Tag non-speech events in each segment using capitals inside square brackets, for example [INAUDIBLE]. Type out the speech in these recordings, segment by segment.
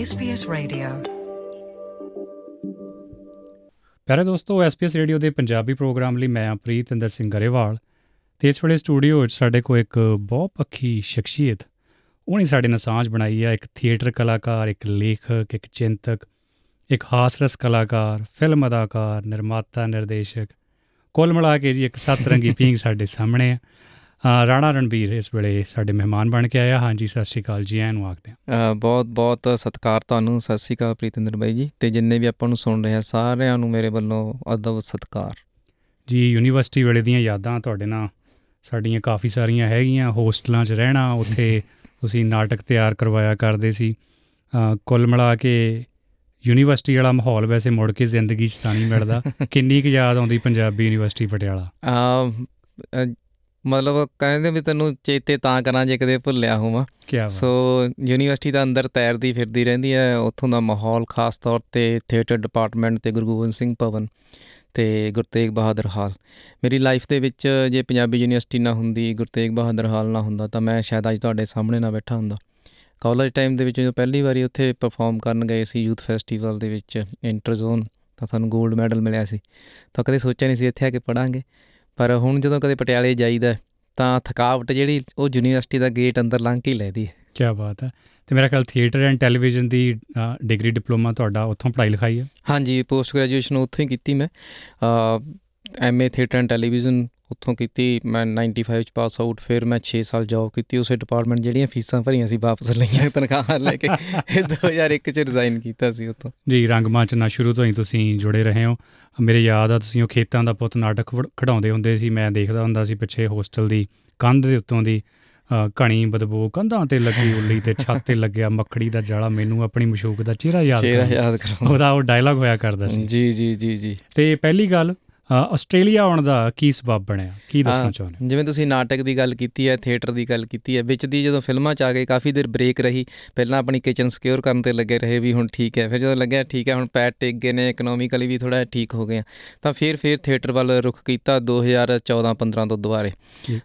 SBS Radio. ਪਿਆਰੇ ਦੋਸਤੋ SPS radio ਦੇ ਪੰਜਾਬੀ ਪ੍ਰੋਗਰਾਮ ਲਈ ਮੈਂ ਪ੍ਰੀਤਿੰਦਰ ਸਿੰਘ ਗਰੇਵਾਲ ਤੇ ਇਸ ਵੇਲੇ ਸਟੂਡੀਓ ਵਿੱਚ ਸਾਡੇ ਕੋਲ ਇੱਕ ਬਹੁਤ ਪੱਖੀ ਸ਼ਖਸੀਅਤ ਉਹਨੇ ਸਾਡੇ ਨਾਲ ਸਾਂਝ ਬਣਾਈ ਹੈ ਇੱਕ ਥੀਏਟਰ ਕਲਾਕਾਰ ਇੱਕ ਲੇਖਕ ਇੱਕ ਚਿੰਤਕ ਇੱਕ ਹਾਸਰਸ ਕਲਾਕਾਰ ਫਿਲਮ ਅਦਾਕਾਰ ਨਿਰਮਾਤਾ ਨਿਰਦੇਸ਼ਕ ਕੁੱਲ ਮਿਲਾ ਕੇ ਜੀ ਇੱਕ ਸੱਤ ਰੰਗੀ [LAUGHS] ਪੀਂਗ ਸਾਡੇ ਸਾਹਮਣੇ ਹੈ ਰਾਣਾ ਰਣਬੀਰ ਇਸ ਵੇਲੇ ਸਾਡੇ ਮਹਿਮਾਨ ਬਣ ਕੇ ਆਇਆ। ਹਾਂਜੀ ਸਤਿ ਸ਼੍ਰੀ ਅਕਾਲ ਜੀ ਐਨ ਨੂੰ ਆਖਦੇ ਅ, ਬਹੁਤ ਬਹੁਤ ਸਤਿਕਾਰ ਤੁਹਾਨੂੰ ਸਤਿ ਸ੍ਰੀ ਅਕਾਲ ਪ੍ਰੀਤਿੰਦਰ ਬਾਈ ਜੀ। ਤੇ ਜਿੰਨੇ ਵੀ ਆਪਾਂ ਨੂੰ ਸੁਣ ਰਹੇ ਆ ਸਾਰਿਆਂ ਨੂੰ ਮੇਰੇ ਵੱਲੋਂ ਅਦਬ ਸਤਿਕਾਰ। ਜੀ ਯੂਨੀਵਰਸਿਟੀ ਵੇਲੇ ਦੀਆਂ ਯਾਦਾਂ ਤੁਹਾਡੇ ਨਾਲ ਸਾਡੀਆਂ ਕਾਫੀ ਸਾਰੀਆਂ ਹੈਗੀਆਂ। ਹੋਸਟਲਾਂ 'ਚ ਰਹਿਣਾ ਉੱਥੇ ਤੁਸੀਂ ਨਾਟਕ ਤਿਆਰ ਕਰਵਾਇਆ ਕਰਦੇ ਸੀ। ਕੁੱਲ ਮਿਲਾ ਕੇ ਯੂਨੀਵਰਸਿਟੀ ਵਾਲਾ ਮਾਹੌਲ ਵੈਸੇ ਮੁੜ ਕੇ ਜ਼ਿੰਦਗੀ 'ਚ ਤਾਂ ਨਹੀਂ ਮਿਲਦਾ। [LAUGHS] ਕਿੰਨੀ ਕੁ ਯਾਦ ਆਉਂਦੀ ਪੰਜਾਬੀ ਯੂਨੀਵਰਸਿਟੀ ਪਟਿਆਲਾ? ਅ, ਮਤਲਬ ਕਹਿੰਦੇ ਵੀ ਤੈਨੂੰ ਚੇਤੇ ਤਾਂ ਕਰਾਂ ਜੇ ਕਦੇ ਭੁੱਲਿਆ ਹੋਵਾਂ। ਸੋ ਯੂਨੀਵਰਸਿਟੀ ਦਾ ਅੰਦਰ ਤੈਰਦੀ ਫਿਰਦੀ ਰਹਿੰਦੀ ਹੈ ਉੱਥੋਂ ਦਾ ਮਾਹੌਲ ਖਾਸ ਤੌਰ ਤੇ ਥੀਏਟਰ ਡਿਪਾਰਟਮੈਂਟ ਤੇ ਗੁਰੂ ਗੋਬਿੰਦ ਸਿੰਘ ਭਵਨ ਤੇ ਗੁਰਤੇਗ ਬਹਾਦਰ ਹਾਲ। ਮੇਰੀ ਲਾਈਫ ਦੇ ਵਿੱਚ ਜੇ ਪੰਜਾਬੀ ਯੂਨੀਵਰਸਿਟੀ ਨਾ ਹੁੰਦੀ ਗੁਰਤੇਗ ਬਹਾਦਰ ਹਾਲ ਨਾ ਹੁੰਦਾ ਤਾਂ ਮੈਂ ਸ਼ਾਇਦ ਅੱਜ ਤੁਹਾਡੇ ਸਾਹਮਣੇ ਨਾ ਬੈਠਾ ਹੁੰਦਾ। ਕਾਲਜ ਟਾਈਮ ਦੇ ਵਿੱਚ ਜਦੋਂ ਪਹਿਲੀ ਵਾਰੀ ਉੱਥੇ ਪਰਫਾਰਮ ਕਰਨ ਗਏ ਸੀ ਯੂਥ ਫੈਸਟੀਵਲ ਦੇ ਵਿੱਚ ਇੰਟਰ ਜ਼ੋਨ ਤਾਂ ਸਾਨੂੰ 골ਡ ਮੈਡਲ ਮਿਲਿਆ ਸੀ। ਤਾਂ ਕਦੇ ਸੋਚਿਆ ਨਹੀਂ ਸੀ ਇੱਥੇ ਆ ਕੇ ਪੜਾਂਗੇ ਪਰ ਹੁਣ ਜਦੋਂ ਕਦੇ ਪਟਿਆਲੇ ਜਾਈਦਾ ਤਾਂ ਥਕਾਵਟ ਜਿਹੜੀ ਉਹ ਯੂਨੀਵਰਸਿਟੀ ਦਾ ਗੇਟ ਅੰਦਰ ਲੰਘ ਕੇ ਲੈਦੀ ਹੈ। ਕੀ ਬਾਤ ਹੈ। ਤੇ ਮੇਰਾ ਖਿਆਲ ਥੀਏਟਰ ਐਂਡ ਟੈਲੀਵਿਜ਼ਨ ਦੀ ਡਿਗਰੀ ਡਿਪਲੋਮਾ ਤੁਹਾਡਾ ਉੱਥੋਂ ਪੜ੍ਹਾਈ ਲਿਖਾਈ ਹੈ? ਹਾਂਜੀ ਪੋਸਟ ਗ੍ਰੈਜੂਏਸ਼ਨ ਉੱਥੋਂ ਹੀ ਕੀਤੀ ਮੈਂ। ਐਮਏ ਥੀਏਟਰ ਐਂਡ ਟੈਲੀਵਿਜ਼ਨ ਉੱਥੋਂ ਕੀਤੀ ਮੈਂ 95 ਚ ਪਾਸ ਆਊਟ ਫਿਰ ਮੈਂ 6 ਸਾਲ ਜੌਬ ਕੀਤੀ ਉਸੇ ਡਿਪਾਰਟਮੈਂਟ ਜਿਹੜੀਆਂ ਫੀਸਾਂ ਭਰੀਆਂ ਸੀ ਵਾਪਸ ਲਈਆਂ ਤਨਖਾਹਾਂ ਲੈ ਕੇ। ਇਹ 2001 ਚ ਰਿਜ਼ਾਈਨ ਕੀਤਾ ਸੀ ਉੱਥੋਂ। ਜੀ ਰੰਗਮੰਚ ਨਾਲ ਸ਼ੁਰੂ ਤੋਂ ਹੀ ਤੁਸੀਂ ਜੁੜੇ ਰਹੇ ਹੋ। ਮੇਰੇ ਯਾਦ ਆ ਤੁਸੀਂ ਉਹ ਖੇਤਾਂ ਦਾ ਪੁੱਤ ਨਾਟਕ ਖਿਡਾਉਂਦੇ ਹੁੰਦੇ ਸੀ ਮੈਂ ਦੇਖਦਾ ਹੁੰਦਾ ਸੀ ਪਿੱਛੇ ਹੋਸਟਲ ਦੀ ਕੰਧ ਦੇ ਉੱਤੋਂ ਦੀ ਘਣੀ ਬਦਬੂ ਕੰਧਾਂ ਤੇ ਲੱਗੀ ਉੱਲੀ ਤੇ ਛੱਤ ਤੇ ਲੱਗਿਆ ਮੱਖੜੀ ਦਾ ਜਾਲਾ ਮੈਨੂੰ ਆਪਣੀ ਮਸ਼ੂਕ ਦਾ ਚਿਹਰਾ ਯਾਦ ਚਿਹਰਾ ਕਰਾਉਂਦਾ। ਯਾਦ ਕਰਾਉਂਦਾ ਉਹਦਾ ਉਹ ਡਾਇਲੌਗ ਹੋਇਆ ਕਰਦਾ ਸੀ। ਜੀ ਜੀ ਜੀ ਜੀ। ਤੇ ਪਹਿਲੀ ਗੱਲ ਆਸਟ੍ਰੇਲੀਆ ਆਉਣ ਦਾ ਕੀ ਸਬਬ ਬਣਿਆ ਕੀ ਦੱਸਣਾ ਚਾਹੁੰਦੇ? ਜਿਵੇਂ ਤੁਸੀਂ ਨਾਟਕ ਦੀ ਗੱਲ ਕੀਤੀ ਹੈ ਥੀਏਟਰ ਦੀ ਗੱਲ ਕੀਤੀ ਹੈ ਵਿੱਚ ਦੀ ਜਦੋਂ ਫਿਲਮਾਂ ਚ ਆ ਗਏ ਕਾਫੀ ਦੇਰ ਬ੍ਰੇਕ ਰਹੀ ਪਹਿਲਾਂ ਆਪਣੀ ਕਿਚਨ ਸਿਕਿਉਰ ਕਰਨ ਤੇ ਲੱਗੇ ਰਹੇ ਵੀ ਹੁਣ ਠੀਕ ਹੈ ਫਿਰ ਜਦੋਂ ਲੱਗਿਆ ਠੀਕ ਹੈ ਹੁਣ ਪੈਰ ਟਿਕ ਗਏ ਨੇ ਇਕਨੋਮਿਕਲੀ ਵੀ ਥੋੜਾ ਠੀਕ ਹੋ ਗਏ ਆ ਤਾਂ ਫਿਰ ਫਿਰ ਥੀਏਟਰ ਵੱਲ ਰੁਖ ਕੀਤਾ 2014-15 ਤੋਂ ਦੁਬਾਰੇ।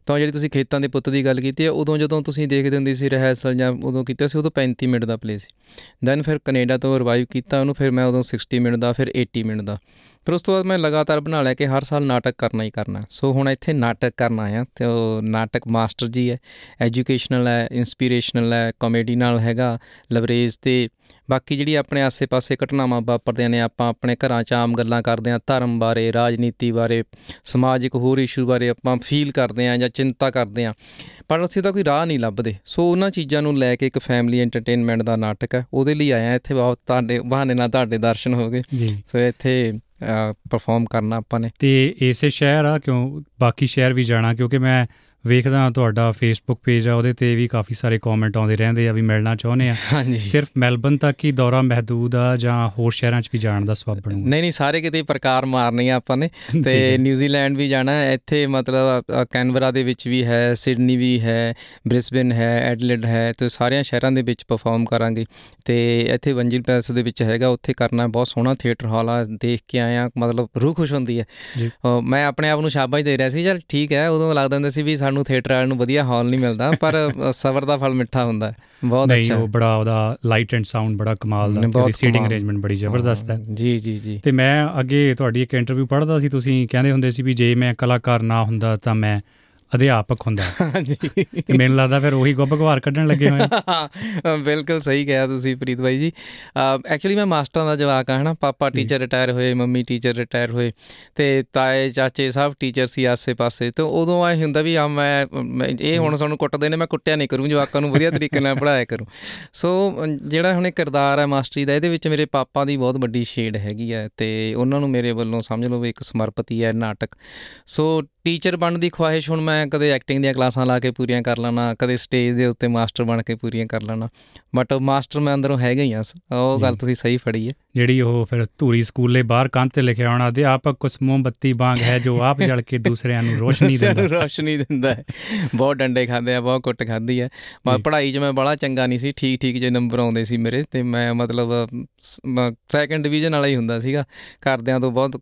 ਤਾਂ ਜਿਹੜੀ ਤੁਸੀਂ ਖੇਤਾਂ ਦੇ ਪੁੱਤ ਦੀ ਗੱਲ ਕੀਤੀ ਹੈ ਉਦੋਂ ਜਦੋਂ ਤੁਸੀਂ ਦੇਖਦੇ ਹੁੰਦੇ ਸੀ ਰਿਹਰਸਲ ਜਾਂ ਉਦੋਂ ਕੀਤਾ ਸੀ ਉਦੋਂ 35 ਮਿੰਟ ਦਾ ਪਲੇ ਸੀ ਦੈਨ ਫਿਰ ਕੈਨੇਡਾ ਤੋਂ ਰਿਵਾਈਵ ਕੀਤਾ ਉਹਨੂੰ ਫਿਰ ਮੈਂ ਉਦੋਂ 60 ਮਿੰਟ ਦਾ ਫਿਰ 80 ਮਿੰਟ ਦਾ ਫਿਰ ਉਸ ਤੋਂ ਬਾਅਦ ਮੈਂ ਲਗਾਤਾਰ ਬਣਾ ਲਿਆ ਕਿ ਹਰ ਸਾਲ ਨਾਟਕ ਕਰਨਾ ਹੀ ਕਰਨਾ। ਸੋ ਹੁਣ ਇੱਥੇ ਨਾਟਕ ਕਰਨ ਆਇਆ ਤੇ ਉਹ ਨਾਟਕ ਮਾਸਟਰ ਜੀ ਹੈ ਐਜੂਕੇਸ਼ਨਲ ਹੈ ਇਨਸਪੀਰੇਸ਼ਨਲ ਹੈ ਕਾਮੇਡੀ ਨਾਲ ਹੈਗਾ ਲਵਰੇਜ ਤੇ ਬਾਕੀ ਜਿਹੜੀ ਆਪਣੇ ਆਸੇ-ਪਾਸੇ ਘਟਨਾਵਾਂ ਵਾਪਰਦੀਆਂ ਨੇ ਆਪਾਂ ਆਪਣੇ ਘਰਾਂ 'ਚ ਆਮ ਗੱਲਾਂ ਕਰਦੇ ਹਾਂ ਧਰਮ ਬਾਰੇ ਰਾਜਨੀਤੀ ਬਾਰੇ ਸਮਾਜਿਕ ਹੋਰ ਇਸ਼ੂ ਬਾਰੇ ਆਪਾਂ ਫੀਲ ਕਰਦੇ ਹਾਂ ਜਾਂ ਚਿੰਤਾ ਕਰਦੇ ਹਾਂ ਪਰ ਅਸੀਂ ਤਾਂ ਕੋਈ ਰਾਹ ਨਹੀਂ ਲੱਭਦੇ। ਸੋ ਉਹਨਾਂ ਚੀਜ਼ਾਂ ਨੂੰ ਲੈ ਕੇ ਇੱਕ ਫੈਮਿਲੀ ਐਂਟਰਟੇਨਮੈਂਟ ਦਾ ਨਾਟਕ ਹੈ ਉਹਦੇ ਲਈ ਆਇਆ ਇੱਥੇ ਬਹੁਤ ਤੁਹਾਡੇ ਬਹਾਨੇ ਨਾਲ ਤੁਹਾਡੇ ਦਰਸ਼ਨ ਹੋ ਗਏ। ਸੋ ਇੱਥੇ ਪਰਫਾਰਮ ਕਰਨਾ ਆਪਾਂ ਨੇ। ਤੇ ਇਸੇ ਸ਼ਹਿਰ ਆ, ਕਿਉਂ ਬਾਕੀ ਸ਼ਹਿਰ ਵੀ ਜਾਣਾ, ਕਿਉਂਕਿ ਮੈਂ ਵੇਖਦਾ ਤੁਹਾਡਾ ਫੇਸਬੁੱਕ ਪੇਜ ਆ ਉਹਦੇ ਤੇ ਵੀ ਕਾਫੀ ਸਾਰੇ ਕਮੈਂਟ ਆਉਂਦੇ ਰਹਿੰਦੇ ਆ ਵੀ ਮਿਲਣਾ ਚਾਹੁੰਦੇ ਆ। ਸਿਰਫ ਮੈਲਬਨ ਤੱਕ ਹੀ ਦੌਰਾ ਮਹਦੂਦ ਆ ਜਾਂ ਹੋਰ ਸ਼ਹਿਰਾਂ 'ਚ ਵੀ ਜਾਣ ਦਾ ਸਬਬ ਬਣੂਗਾ? ਨਹੀਂ ਨਹੀਂ ਸਾਰੇ ਕਿਤੇ ਪ੍ਰਕਾਰ ਮਾਰਨੀ ਆ ਆਪਾਂ ਨੇ। [LAUGHS] ਤੇ। ਨਿਊਜ਼ੀਲੈਂਡ ਵੀ ਜਾਣਾ ਹੈ ਇੱਥੇ ਮਤਲਬ ਅ, ਕੈਨਬਰਾ ਦੇ ਵਿੱਚ ਵੀ ਹੈ ਸਿਡਨੀ ਵੀ ਹੈ ਬ੍ਰਿਸਬਨ ਹੈ ਐਡਲੇਡ ਹੈ ਤੇ ਸਾਰਿਆਂ ਸ਼ਹਿਰਾਂ ਦੇ ਵਿੱਚ ਪਰਫਾਰਮ ਕਰਾਂਗੇ। ਤੇ ਇੱਥੇ ਵੰਜਿਲ ਪੈਲਸ ਦੇ ਵਿੱਚ ਹੈਗਾ ਉੱਥੇ ਕਰਨਾ ਬਹੁਤ ਸੋਹਣਾ ਥੀਏਟਰ ਹਾਲ ਆ ਦੇਖ ਕੇ ਆਇਆ ਮਤਲਬ ਰੂਹ ਖੁਸ਼ ਹੁੰਦੀ ਹੈ। ਮੈਂ ਆਪਣੇ ਆਪ ਨੂੰ ਸ਼ਾਬਾਸ਼ ਦੇ ਰਿਹਾ ਸੀ ਚਲ ਠੀਕ ਹੈ ਉਦੋਂ ਲੱਗਦਾ ਹੁੰਦਾ ਸੀ ਵੀ ਸਾਨੂੰ ਥੀਏਟਰ ਵਾਲਿਆਂ ਨੂੰ ਵਧੀਆ ਹਾਲ ਨਹੀਂ ਮਿਲਦਾ ਪਰ ਸਬਰ ਦਾ ਫਲ ਮਿੱਠਾ ਹੁੰਦਾ ਹੈ। ਬਹੁਤ ਨਹੀਂ ਅੱਛਾ। ਉਹ ਬੜਾ ਉਹਦਾ ਲਾਈਟ ਐਂਡ ਸਾਊਂਡ ਬੜਾ ਕਮਾਲ ਦਾ ਨਹੀਂ, ਤੇ ਸੀਟਿੰਗ। ਅਰੇਂਜਮੈਂਟ ਬੜੀ ਜ਼ਬਰਦਸਤ ਹੈ। ਜੀ ਜੀ ਜੀ। ਤੇ ਮੈਂ ਅੱਗੇ ਤੁਹਾਡੀ ਇੱਕ ਇੰਟਰਵਿਊ ਪੜ੍ਹਦਾ ਸੀ ਤੁਸੀਂ ਕਹਿੰਦੇ ਹੁੰਦੇ ਸੀ ਵੀ ਜੇ ਮੈਂ ਕਲਾਕਾਰ ਨਾ ਹੁੰਦਾ ਤਾਂ ਮੈਂ ਅਧਿਆਪਕ ਹੁੰਦਾ ਹਾਂਜੀ। ਤੇ ਮੈਨੂੰ ਲੱਗਦਾ ਫਿਰ ਉਹੀ ਗੁੱਬ ਗਵਾਰ ਕੱਢਣ ਲੱਗੇ ਹੋਏ ਹਾਂ, ਬਿਲਕੁਲ ਸਹੀ ਕਿਹਾ ਤੁਸੀਂ ਪ੍ਰੀਤ ਬਾਈ ਜੀ। ਐਕਚੁਅਲੀ ਮੈਂ ਮਾਸਟਰਾਂ ਦਾ ਜਵਾਕ ਆ ਹਨਾ। ਪਾਪਾ। ਟੀਚਰ ਰਿਟਾਇਰ ਹੋਏ ਮੰਮੀ ਟੀਚਰ ਰਿਟਾਇਰ ਹੋਏ ਤੇ ਤਾਏ ਚਾਚੇ ਸਭ ਟੀਚਰ ਸੀ ਆਸੇ-ਪਾਸੇ। ਤੇ ਉਦੋਂ ਇਹ ਹੁੰਦਾ ਵੀ ਆ ਮੈਂ ਇਹ ਹੁਣ ਸਾਨੂੰ ਕੁੱਟਦੇ ਨੇ ਮੈਂ ਕੁੱਟਿਆ ਨਹੀਂ ਕਰੂੰ ਜਵਾਕਾਂ ਨੂੰ ਵਧੀਆ ਤਰੀਕੇ ਨਾਲ ਪੜ੍ਹਾਇਆ ਕਰੂੰ। ਸੋ ਜਿਹੜਾ ਹੁਣ ਇਹ ਕਿਰਦਾਰ ਹੈ ਮਾਸਟਰੀ ਦਾ ਇਹਦੇ ਵਿੱਚ ਮੇਰੇ ਪਾਪਾ ਦੀ ਬਹੁਤ ਵੱਡੀ ਸ਼ੇਡ ਹੈਗੀ ਹੈ ਤੇ ਉਹਨਾਂ ਨੂੰ ਮੇਰੇ ਵੱਲੋਂ ਸਮਝ ਲਓ ਵੀ ਇੱਕ ਸਮਰਪਿਤੀ ਹੈ ਨਾਟਕ। ਸੋ ਟੀਚਰ ਬਣਨ ਦੀ ਖੁਆਇਸ਼ ਹੁਣ ਮੈਂ ਕਦੇ ਐਕਟਿੰਗ ਦੀਆਂ ਕਲਾਸਾਂ ਲਾ ਕੇ ਪੂਰੀਆਂ ਕਰ ਲੈਣਾ ਕਦੇ ਸਟੇਜ ਦੇ ਉੱਤੇ ਮਾਸਟਰ ਬਣ ਕੇ ਪੂਰੀਆਂ ਕਰ ਲੈਣਾ ਬਟ ਮਾਸਟਰ ਮੈਂ ਅੰਦਰੋਂ ਹੈਗਾ ਹੀ ਆ ਉਹ ਗੱਲ। ਤੁਸੀਂ ਸਹੀ ਫੜੀ ਹੈ ਜਿਹੜੀ ਉਹ ਫਿਰ ਧੂਰੀ ਸਕੂਲੇ ਬਾਹਰ ਕੰਧ ਤੇ ਲਿਖਿਆ ਹੋਣਾ ਅਧਿਆਪਕ ਕੁਸ ਮੋਮਬੱਤੀ ਵਾਂਗ ਹੈ ਜੋ ਆਪ ਜਲ ਕੇ ਦੂਸਰਿਆਂ ਨੂੰ ਰੋਸ਼ਨੀ ਦਿੰਦਾ। ਰੋਸ਼ਨੀ ਦਿੰਦਾ ਹੈ। ਬਹੁਤ ਡੰਡੇ ਖਾਂਦੇ ਆ ਬਹੁਤ ਕੁੱਟ ਖਾਧੀ ਹੈ ਮੈਂ। ਪੜ੍ਹਾਈ 'ਚ ਮੈਂ ਬੜਾ ਚੰਗਾ ਨਹੀਂ ਸੀ ਠੀਕ ਠੀਕ ਜੇ ਨੰਬਰ ਆਉਂਦੇ ਸੀ ਮੇਰੇ ਤੇ ਮੈਂ ਮਤਲਬ ਸੈਕੰਡ ਡਿਵੀਜ਼ਨ ਵਾਲਾ ਹੀ ਹੁੰਦਾ ਸੀਗਾ। ਘਰਦਿਆਂ ਤੋਂ ਬਹੁਤ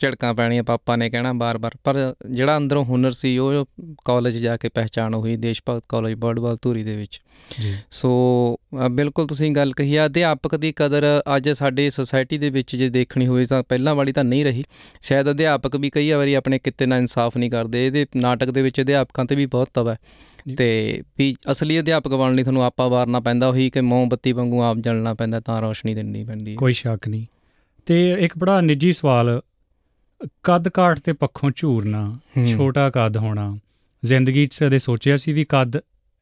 ਝਿੜਕਾਂ ਪੈਣੀਆਂ ਪਾਪਾ ਨੇ ਕਹਿਣਾ ਬਾਰ-ਬਾਰ ਪਰ ਜਿਹੜਾ ਅੰਦਰੋਂ ਹੁਨਰ ਸੀ ਉਹ ਕਾਲਜ ਜਾ ਕੇ ਪਹਿਚਾਣ ਹੋਈ ਦੇਸ਼ ਭਗਤ ਕਾਲਜ ਬਰਡਵਾਲ ਧੂਰੀ ਦੇ ਵਿੱਚ। ਜੀ। ਸੋ ਬਿਲਕੁਲ ਤੁਸੀਂ ਗੱਲ ਕਹੀ ਆ ਅਧਿਆਪਕ ਦੀ ਕਦਰ ਅੱਜ ਸਾਡੇ ਸੋਸਾਇਟੀ ਦੇ ਵਿੱਚ ਜੇ ਦੇਖਣੀ ਹੋਵੇ ਤਾਂ ਪਹਿਲਾਂ ਵਾਲੀ ਤਾਂ ਨਹੀਂ ਰਹੀ। ਸ਼ਾਇਦ ਅਧਿਆਪਕ ਵੀ ਕਈ ਵਾਰੀ ਆਪਣੇ ਕਿੱਤੇ ਨਾਲ ਇਨਸਾਫ ਨਹੀਂ ਕਰਦੇ। ਇਹਦੇ ਨਾਟਕ ਦੇ ਵਿੱਚ ਅਧਿਆਪਕਾਂ ਤੇ ਵੀ ਬਹੁਤ ਤਵਾ। ਤੇ ਵੀ ਅਸਲੀ ਅਧਿਆਪਕ ਬਣਨ ਲਈ ਤੁਹਾਨੂੰ ਆਪਾ ਵਾਰਨਾ ਪੈਂਦਾ ਉਹੀ ਕਿ ਮੋਮਬੱਤੀ ਵਾਂਗੂ ਆਪ ਜਲਣਾ ਪੈਂਦਾ ਤਾਂ ਰੋਸ਼ਨੀ ਦੇਣੀ ਪੈਂਦੀ ਹੈ। ਕੋਈ ਸ਼ੱਕ ਨਹੀਂ। ਤੇ ਇੱਕ ਬੜਾ ਨਿੱਜੀ ਸਵਾਲ ਕੱਦ ਕਾਠ ਤੇ ਪੱਖੋਂ ਝੂਰਨਾ। ਛੋਟਾ ਕੱਦ ਹੋਣਾ। ਜ਼ਿੰਦਗੀ 'ਚ ਕਦੇ ਸੋਚਿਆ ਸੀ ਵੀ ਕੱਦ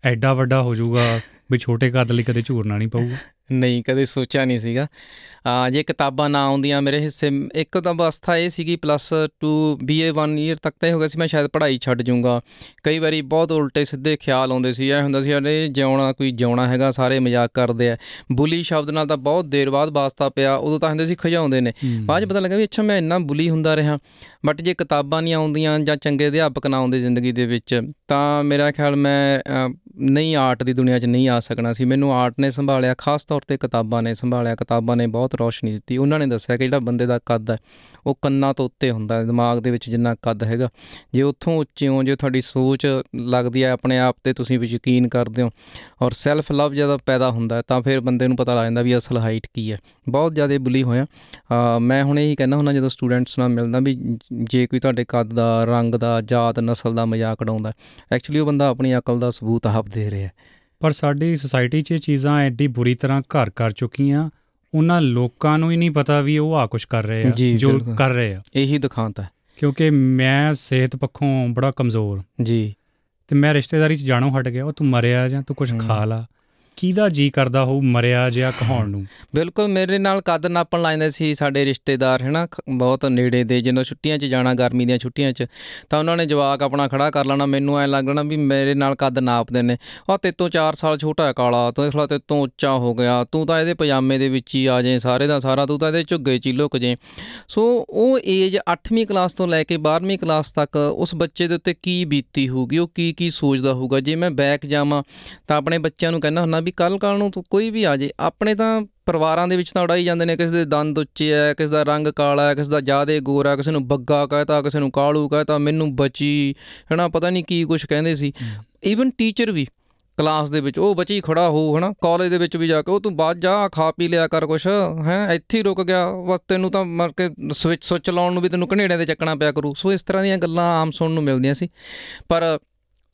ਐਡਾ ਵੱਡਾ ਹੋ ਜਾਊਗਾ? ਵੀ ਛੋਟੇ ਕੱਦ ਲਈ ਕਦੇ ਝੂਰਨਾ ਨਹੀਂ ਪਊਗਾ। ਨਹੀਂ ਕਦੇ ਸੋਚਿਆ ਨਹੀਂ ਸੀਗਾ। ਆ ਜੇ ਕਿਤਾਬਾਂ ਨਾ ਆਉਂਦੀਆਂ ਮੇਰੇ ਹਿੱਸੇ ਇੱਕ ਤਾਂ ਅਵਸਥਾ ਇਹ ਸੀਗੀ ਪਲੱਸ 2 ਬੀਏ 1 ਇਅਰ ਤੱਕ ਤਾਂ ਇਹ ਹੋ ਗਿਆ ਸੀ ਮੈਂ ਸ਼ਾਇਦ ਪੜ੍ਹਾਈ ਛੱਡ ਜਾਊਂਗਾ। ਕਈ ਵਾਰੀ ਬਹੁਤ ਉਲਟੇ ਸਿੱਧੇ ਖਿਆਲ ਆਉਂਦੇ ਸੀ ਇਹ ਹੁੰਦਾ ਸੀ ਅਰੇ ਜਿਉਣਾ ਕੋਈ ਜਿਉਣਾ ਹੈਗਾ ਸਾਰੇ ਮਜ਼ਾਕ ਕਰਦੇ ਆ। ਬੁਲੀ ਸ਼ਬਦ ਨਾਲ ਤਾਂ ਬਹੁਤ ਦੇਰ ਬਾਅਦ ਵਾਸਤਾ ਪਿਆ ਉਦੋਂ ਤਾਂ ਹੁੰਦੇ ਸੀ ਖਿਜਾਉਂਦੇ ਨੇ। ਬਾਅਦ ਪਤਾ ਲੱਗਾ ਵੀ ਅੱਛਾ ਮੈਂ ਇੰਨਾ ਬੁਲੀ ਹੁੰਦਾ ਰਿਹਾ। ਬਟ ਜੇ ਕਿਤਾਬਾਂ ਨਹੀਂ ਆਉਂਦੀਆਂ ਜਾਂ ਚੰਗੇ ਅਧਿਆਪਕ ਨਾ ਆਉਂਦੇ ਜ਼ਿੰਦਗੀ ਦੇ ਵਿੱਚ ਤਾਂ ਮੇਰਾ ਖਿਆਲ ਮੈਂ ਨਹੀਂ ਆਰਟ ਦੀ ਦੁਨੀਆ 'ਚ ਨਹੀਂ ਆ ਸਕਣਾ ਸੀ। ਮੈਨੂੰ ਆਰਟ ਨੇ ਸੰਭਾਲਿਆ ਖਾਸ ਤੌਰ ਤੇ ਕਿਤਾਬਾਂ ਨੇ ਸੰਭਾਲਿਆ। ਕਿਤਾਬਾਂ ਨੇ ਬਹੁਤ ਰੌਸ਼ਨੀ ਦਿੱਤੀ। ਉਹਨਾਂ ਨੇ ਦੱਸਿਆ ਕਿ ਜਿਹੜਾ ਬੰਦੇ ਦਾ ਕੱਦ ਹੈ ਉਹ ਕੰਨਾਂ ਤੋਂ ਉੱਤੇ ਹੁੰਦਾ ਹੈ ਦਿਮਾਗ ਦੇ ਵਿੱਚ ਜਿੰਨਾ ਕੱਦ ਹੈਗਾ। ਜੇ ਉੱਥੋਂ ਉੱਚੇ ਹੋ ਜੇ ਤੁਹਾਡੀ ਸੋਚ ਲੱਗਦੀ ਹੈ ਆਪਣੇ ਆਪ ਤੇ ਤੁਸੀਂ ਵੀ ਯਕੀਨ ਕਰਦੇ ਹੋ ਔਰ ਸੈਲਫ ਲਵ ਜਦੋਂ ਪੈਦਾ ਹੁੰਦਾ ਹੈ ਤਾਂ ਫਿਰ ਬੰਦੇ ਨੂੰ ਪਤਾ ਲੱਗ ਜਾਂਦਾ ਵੀ ਅਸਲ ਹਾਈਟ ਕੀ ਹੈ। ਬਹੁਤ ਜ਼ਿਆਦਾ ਬੁਲੀ ਹੋਇਆ। ਅ, ਮੈਂ ਹੁਣ ਇਹੀ ਕਹਿੰਦਾ ਹੁੰਦਾ ਜਦੋਂ ਸਟੂਡੈਂਟਸ ਨਾਲ ਮਿਲਦਾ ਵੀ ਜੇ ਕੋਈ ਤੁਹਾਡੇ ਕੱਦ ਦਾ ਰੰਗ ਦਾ ਜਾਤ ਨਸਲ ਦਾ ਮਜ਼ਾਕ ਉਡਾਉਂਦਾ ਐਕਚੁਅਲੀ ਉਹ ਬੰਦਾ ਆਪਣੀ ਅਕਲ ਦਾ ਸਬੂਤ ਆਪ ਦੇ ਰਿਹਾ ਪਰ ਸਾਡੀ ਸੁਸਾਇਟੀ 'ਚ ਇਹ ਚੀਜ਼ਾਂ ਐਡੀ ਬੁਰੀ ਤਰ੍ਹਾਂ ਘਰ ਕਰ ਚੁੱਕੀਆਂ ਉਹਨਾਂ ਲੋਕਾਂ ਨੂੰ ਹੀ ਨਹੀਂ ਪਤਾ ਵੀ ਉਹ ਆ ਕੁਝ ਕਰ ਰਹੇ ਆ ਜੀ। ਕਰ ਰਹੇ ਆ। ਇਹੀ ਦਿਖਾਉਂਦਾ ਹੈ ਕਿਉਂਕਿ ਮੈਂ ਸਿਹਤ ਪੱਖੋਂ ਬੜਾ ਕਮਜ਼ੋਰ। ਜੀ। ਤੇ ਮੈਂ ਰਿਸ਼ਤੇਦਾਰੀ 'ਚ ਜਾਣੋਂ ਹਟ ਗਿਆ ਉਹ ਤੂੰ ਮਰਿਆ ਜਾਂ ਤੂੰ ਕੁਝ। ਖਾ ਲਾ। ਕਿਹਦਾ ਜੀ ਕਰਦਾ ਹੋਊ ਮਰਿਆ ਜਾਂ ਕਹਾਉਣ ਨੂੰ? ਬਿਲਕੁਲ, ਮੇਰੇ ਨਾਲ ਕੱਦ ਨਾਪਣ ਲਾਉਂਦੇ ਸੀ ਸਾਡੇ ਰਿਸ਼ਤੇਦਾਰ, ਹੈਨਾ? ਖ- ਬਹੁਤ ਨੇੜੇ ਦੇ ਜਦੋਂ ਛੁੱਟੀਆਂ 'ਚ ਜਾਣਾ, ਗਰਮੀ ਦੀਆਂ ਛੁੱਟੀਆਂ 'ਚ। ਤਾਂ ਉਹਨਾਂ ਨੇ ਜਵਾਕ ਆਪਣਾ ਖੜਾ ਕਰ ਲੈਣਾ। ਮੈਨੂੰ ਐ ਲੱਗਣਾ ਵੀ ਮੇਰੇ ਨਾਲ ਕੱਦ ਨਾਪਦੇ ਨੇ। ਆ ਤੇਤੋਂ 4 ਸਾਲ ਛੋਟਾ ਹੈ ਕਾਲਾ। ਤੂੰ ਇਸਲਾ ਤੇਤੋਂ ਉੱਚਾ ਹੋ ਗਿਆ। ਤੂੰ ਤਾਂ ਇਹਦੇ ਪਜਾਮੇ ਦੇ ਵਿੱਚ ਹੀ ਆ ਜਾਏ, ਸਾਰੇ ਦਾ ਸਾਰਾ। ਤੂੰ ਤਾਂ ਇਹਦੇ ਝੁੱਗੇ 'ਚ ਹੀ ਲੁਕ ਜੇ ਸੋ ਉਹ ਏਜ 8ਵੀਂ ਕਲਾਸ ਤੋਂ ਲੈ ਕੇ 12ਵੀਂ ਕਲਾਸ ਤੱਕ ਉਸ ਬੱਚੇ ਦੇ ਉੱਤੇ ਕੀ ਬੀਤੀ ਹੋਊਗੀ? ਉਹ ਕੀ ਕੀ ਸੋਚਦਾ ਹੋਊਗਾ? ਜੇ ਮੈਂ ਬੈਕ ਜਾਵਾਂ, ਤਾਂ ਆਪਣੇ ਬੱਚਿਆਂ ਨੂੰ ਕਹਿੰਦਾ ਹੁੰਦਾ ਵੀ ਕੱਲ ਕੱਲ ਨੂੰ ਤੂੰ ਕੋਈ ਵੀ ਆ ਜੇ ਆਪਣੇ ਤਾਂ ਪਰਿਵਾਰਾਂ ਦੇ ਵਿੱਚ ਤਾਂ ਉਡਾਈ ਜਾਂਦੇ ਨੇ ਕਿਸੇ ਦੇ ਦੰਦ ਉੱਚੇ ਹੈ ਕਿਸੇ ਦਾ ਰੰਗ ਕਾਲਾ ਹੈ ਕਿਸੇ ਦਾ ਜਾਦੇ ਗੋਰਾ ਕਿਸੇ ਨੂੰ ਬੱਗਾ ਕਹਤਾ ਕਿਸੇ ਨੂੰ ਕਾਲੂ ਕਹਤਾ ਮੈਨੂੰ ਬਚੀ ਹਨਾ ਪਤਾ ਨਹੀਂ ਕੀ ਕੁਝ ਕਹਿੰਦੇ ਸੀ। ਈਵਨ ਟੀਚਰ ਵੀ ਕਲਾਸ ਦੇ ਵਿੱਚ ਉਹ ਬੱਚੀ ਖੜਾ ਹੋ ਹਨਾ ਕਾਲਜ ਦੇ ਵਿੱਚ ਵੀ ਜਾ ਕੇ ਉਹ ਤੂੰ ਬਾਅਦ ਜਾ ਖਾ ਪੀ ਲਿਆ ਕਰ ਕੁਛ ਹੈ ਇੱਥੇ ਹੀ ਰੁਕ ਗਿਆ ਵਕਤ ਤੈਨੂੰ ਤਾਂ ਮਰ ਕੇ ਸਵਿਚ ਸੁੱਚ ਲਾਉਣ ਨੂੰ ਵੀ ਤੈਨੂੰ ਘਨੇੜਿਆਂ ਤੇ ਚੱਕਣਾ ਪਿਆ ਕਰੂ। ਸੋ ਇਸ ਤਰ੍ਹਾਂ ਦੀਆਂ ਗੱਲਾਂ ਆਮ ਸੁਣਨ ਨੂੰ ਮਿਲਦੀਆਂ ਸੀ। ਪਰ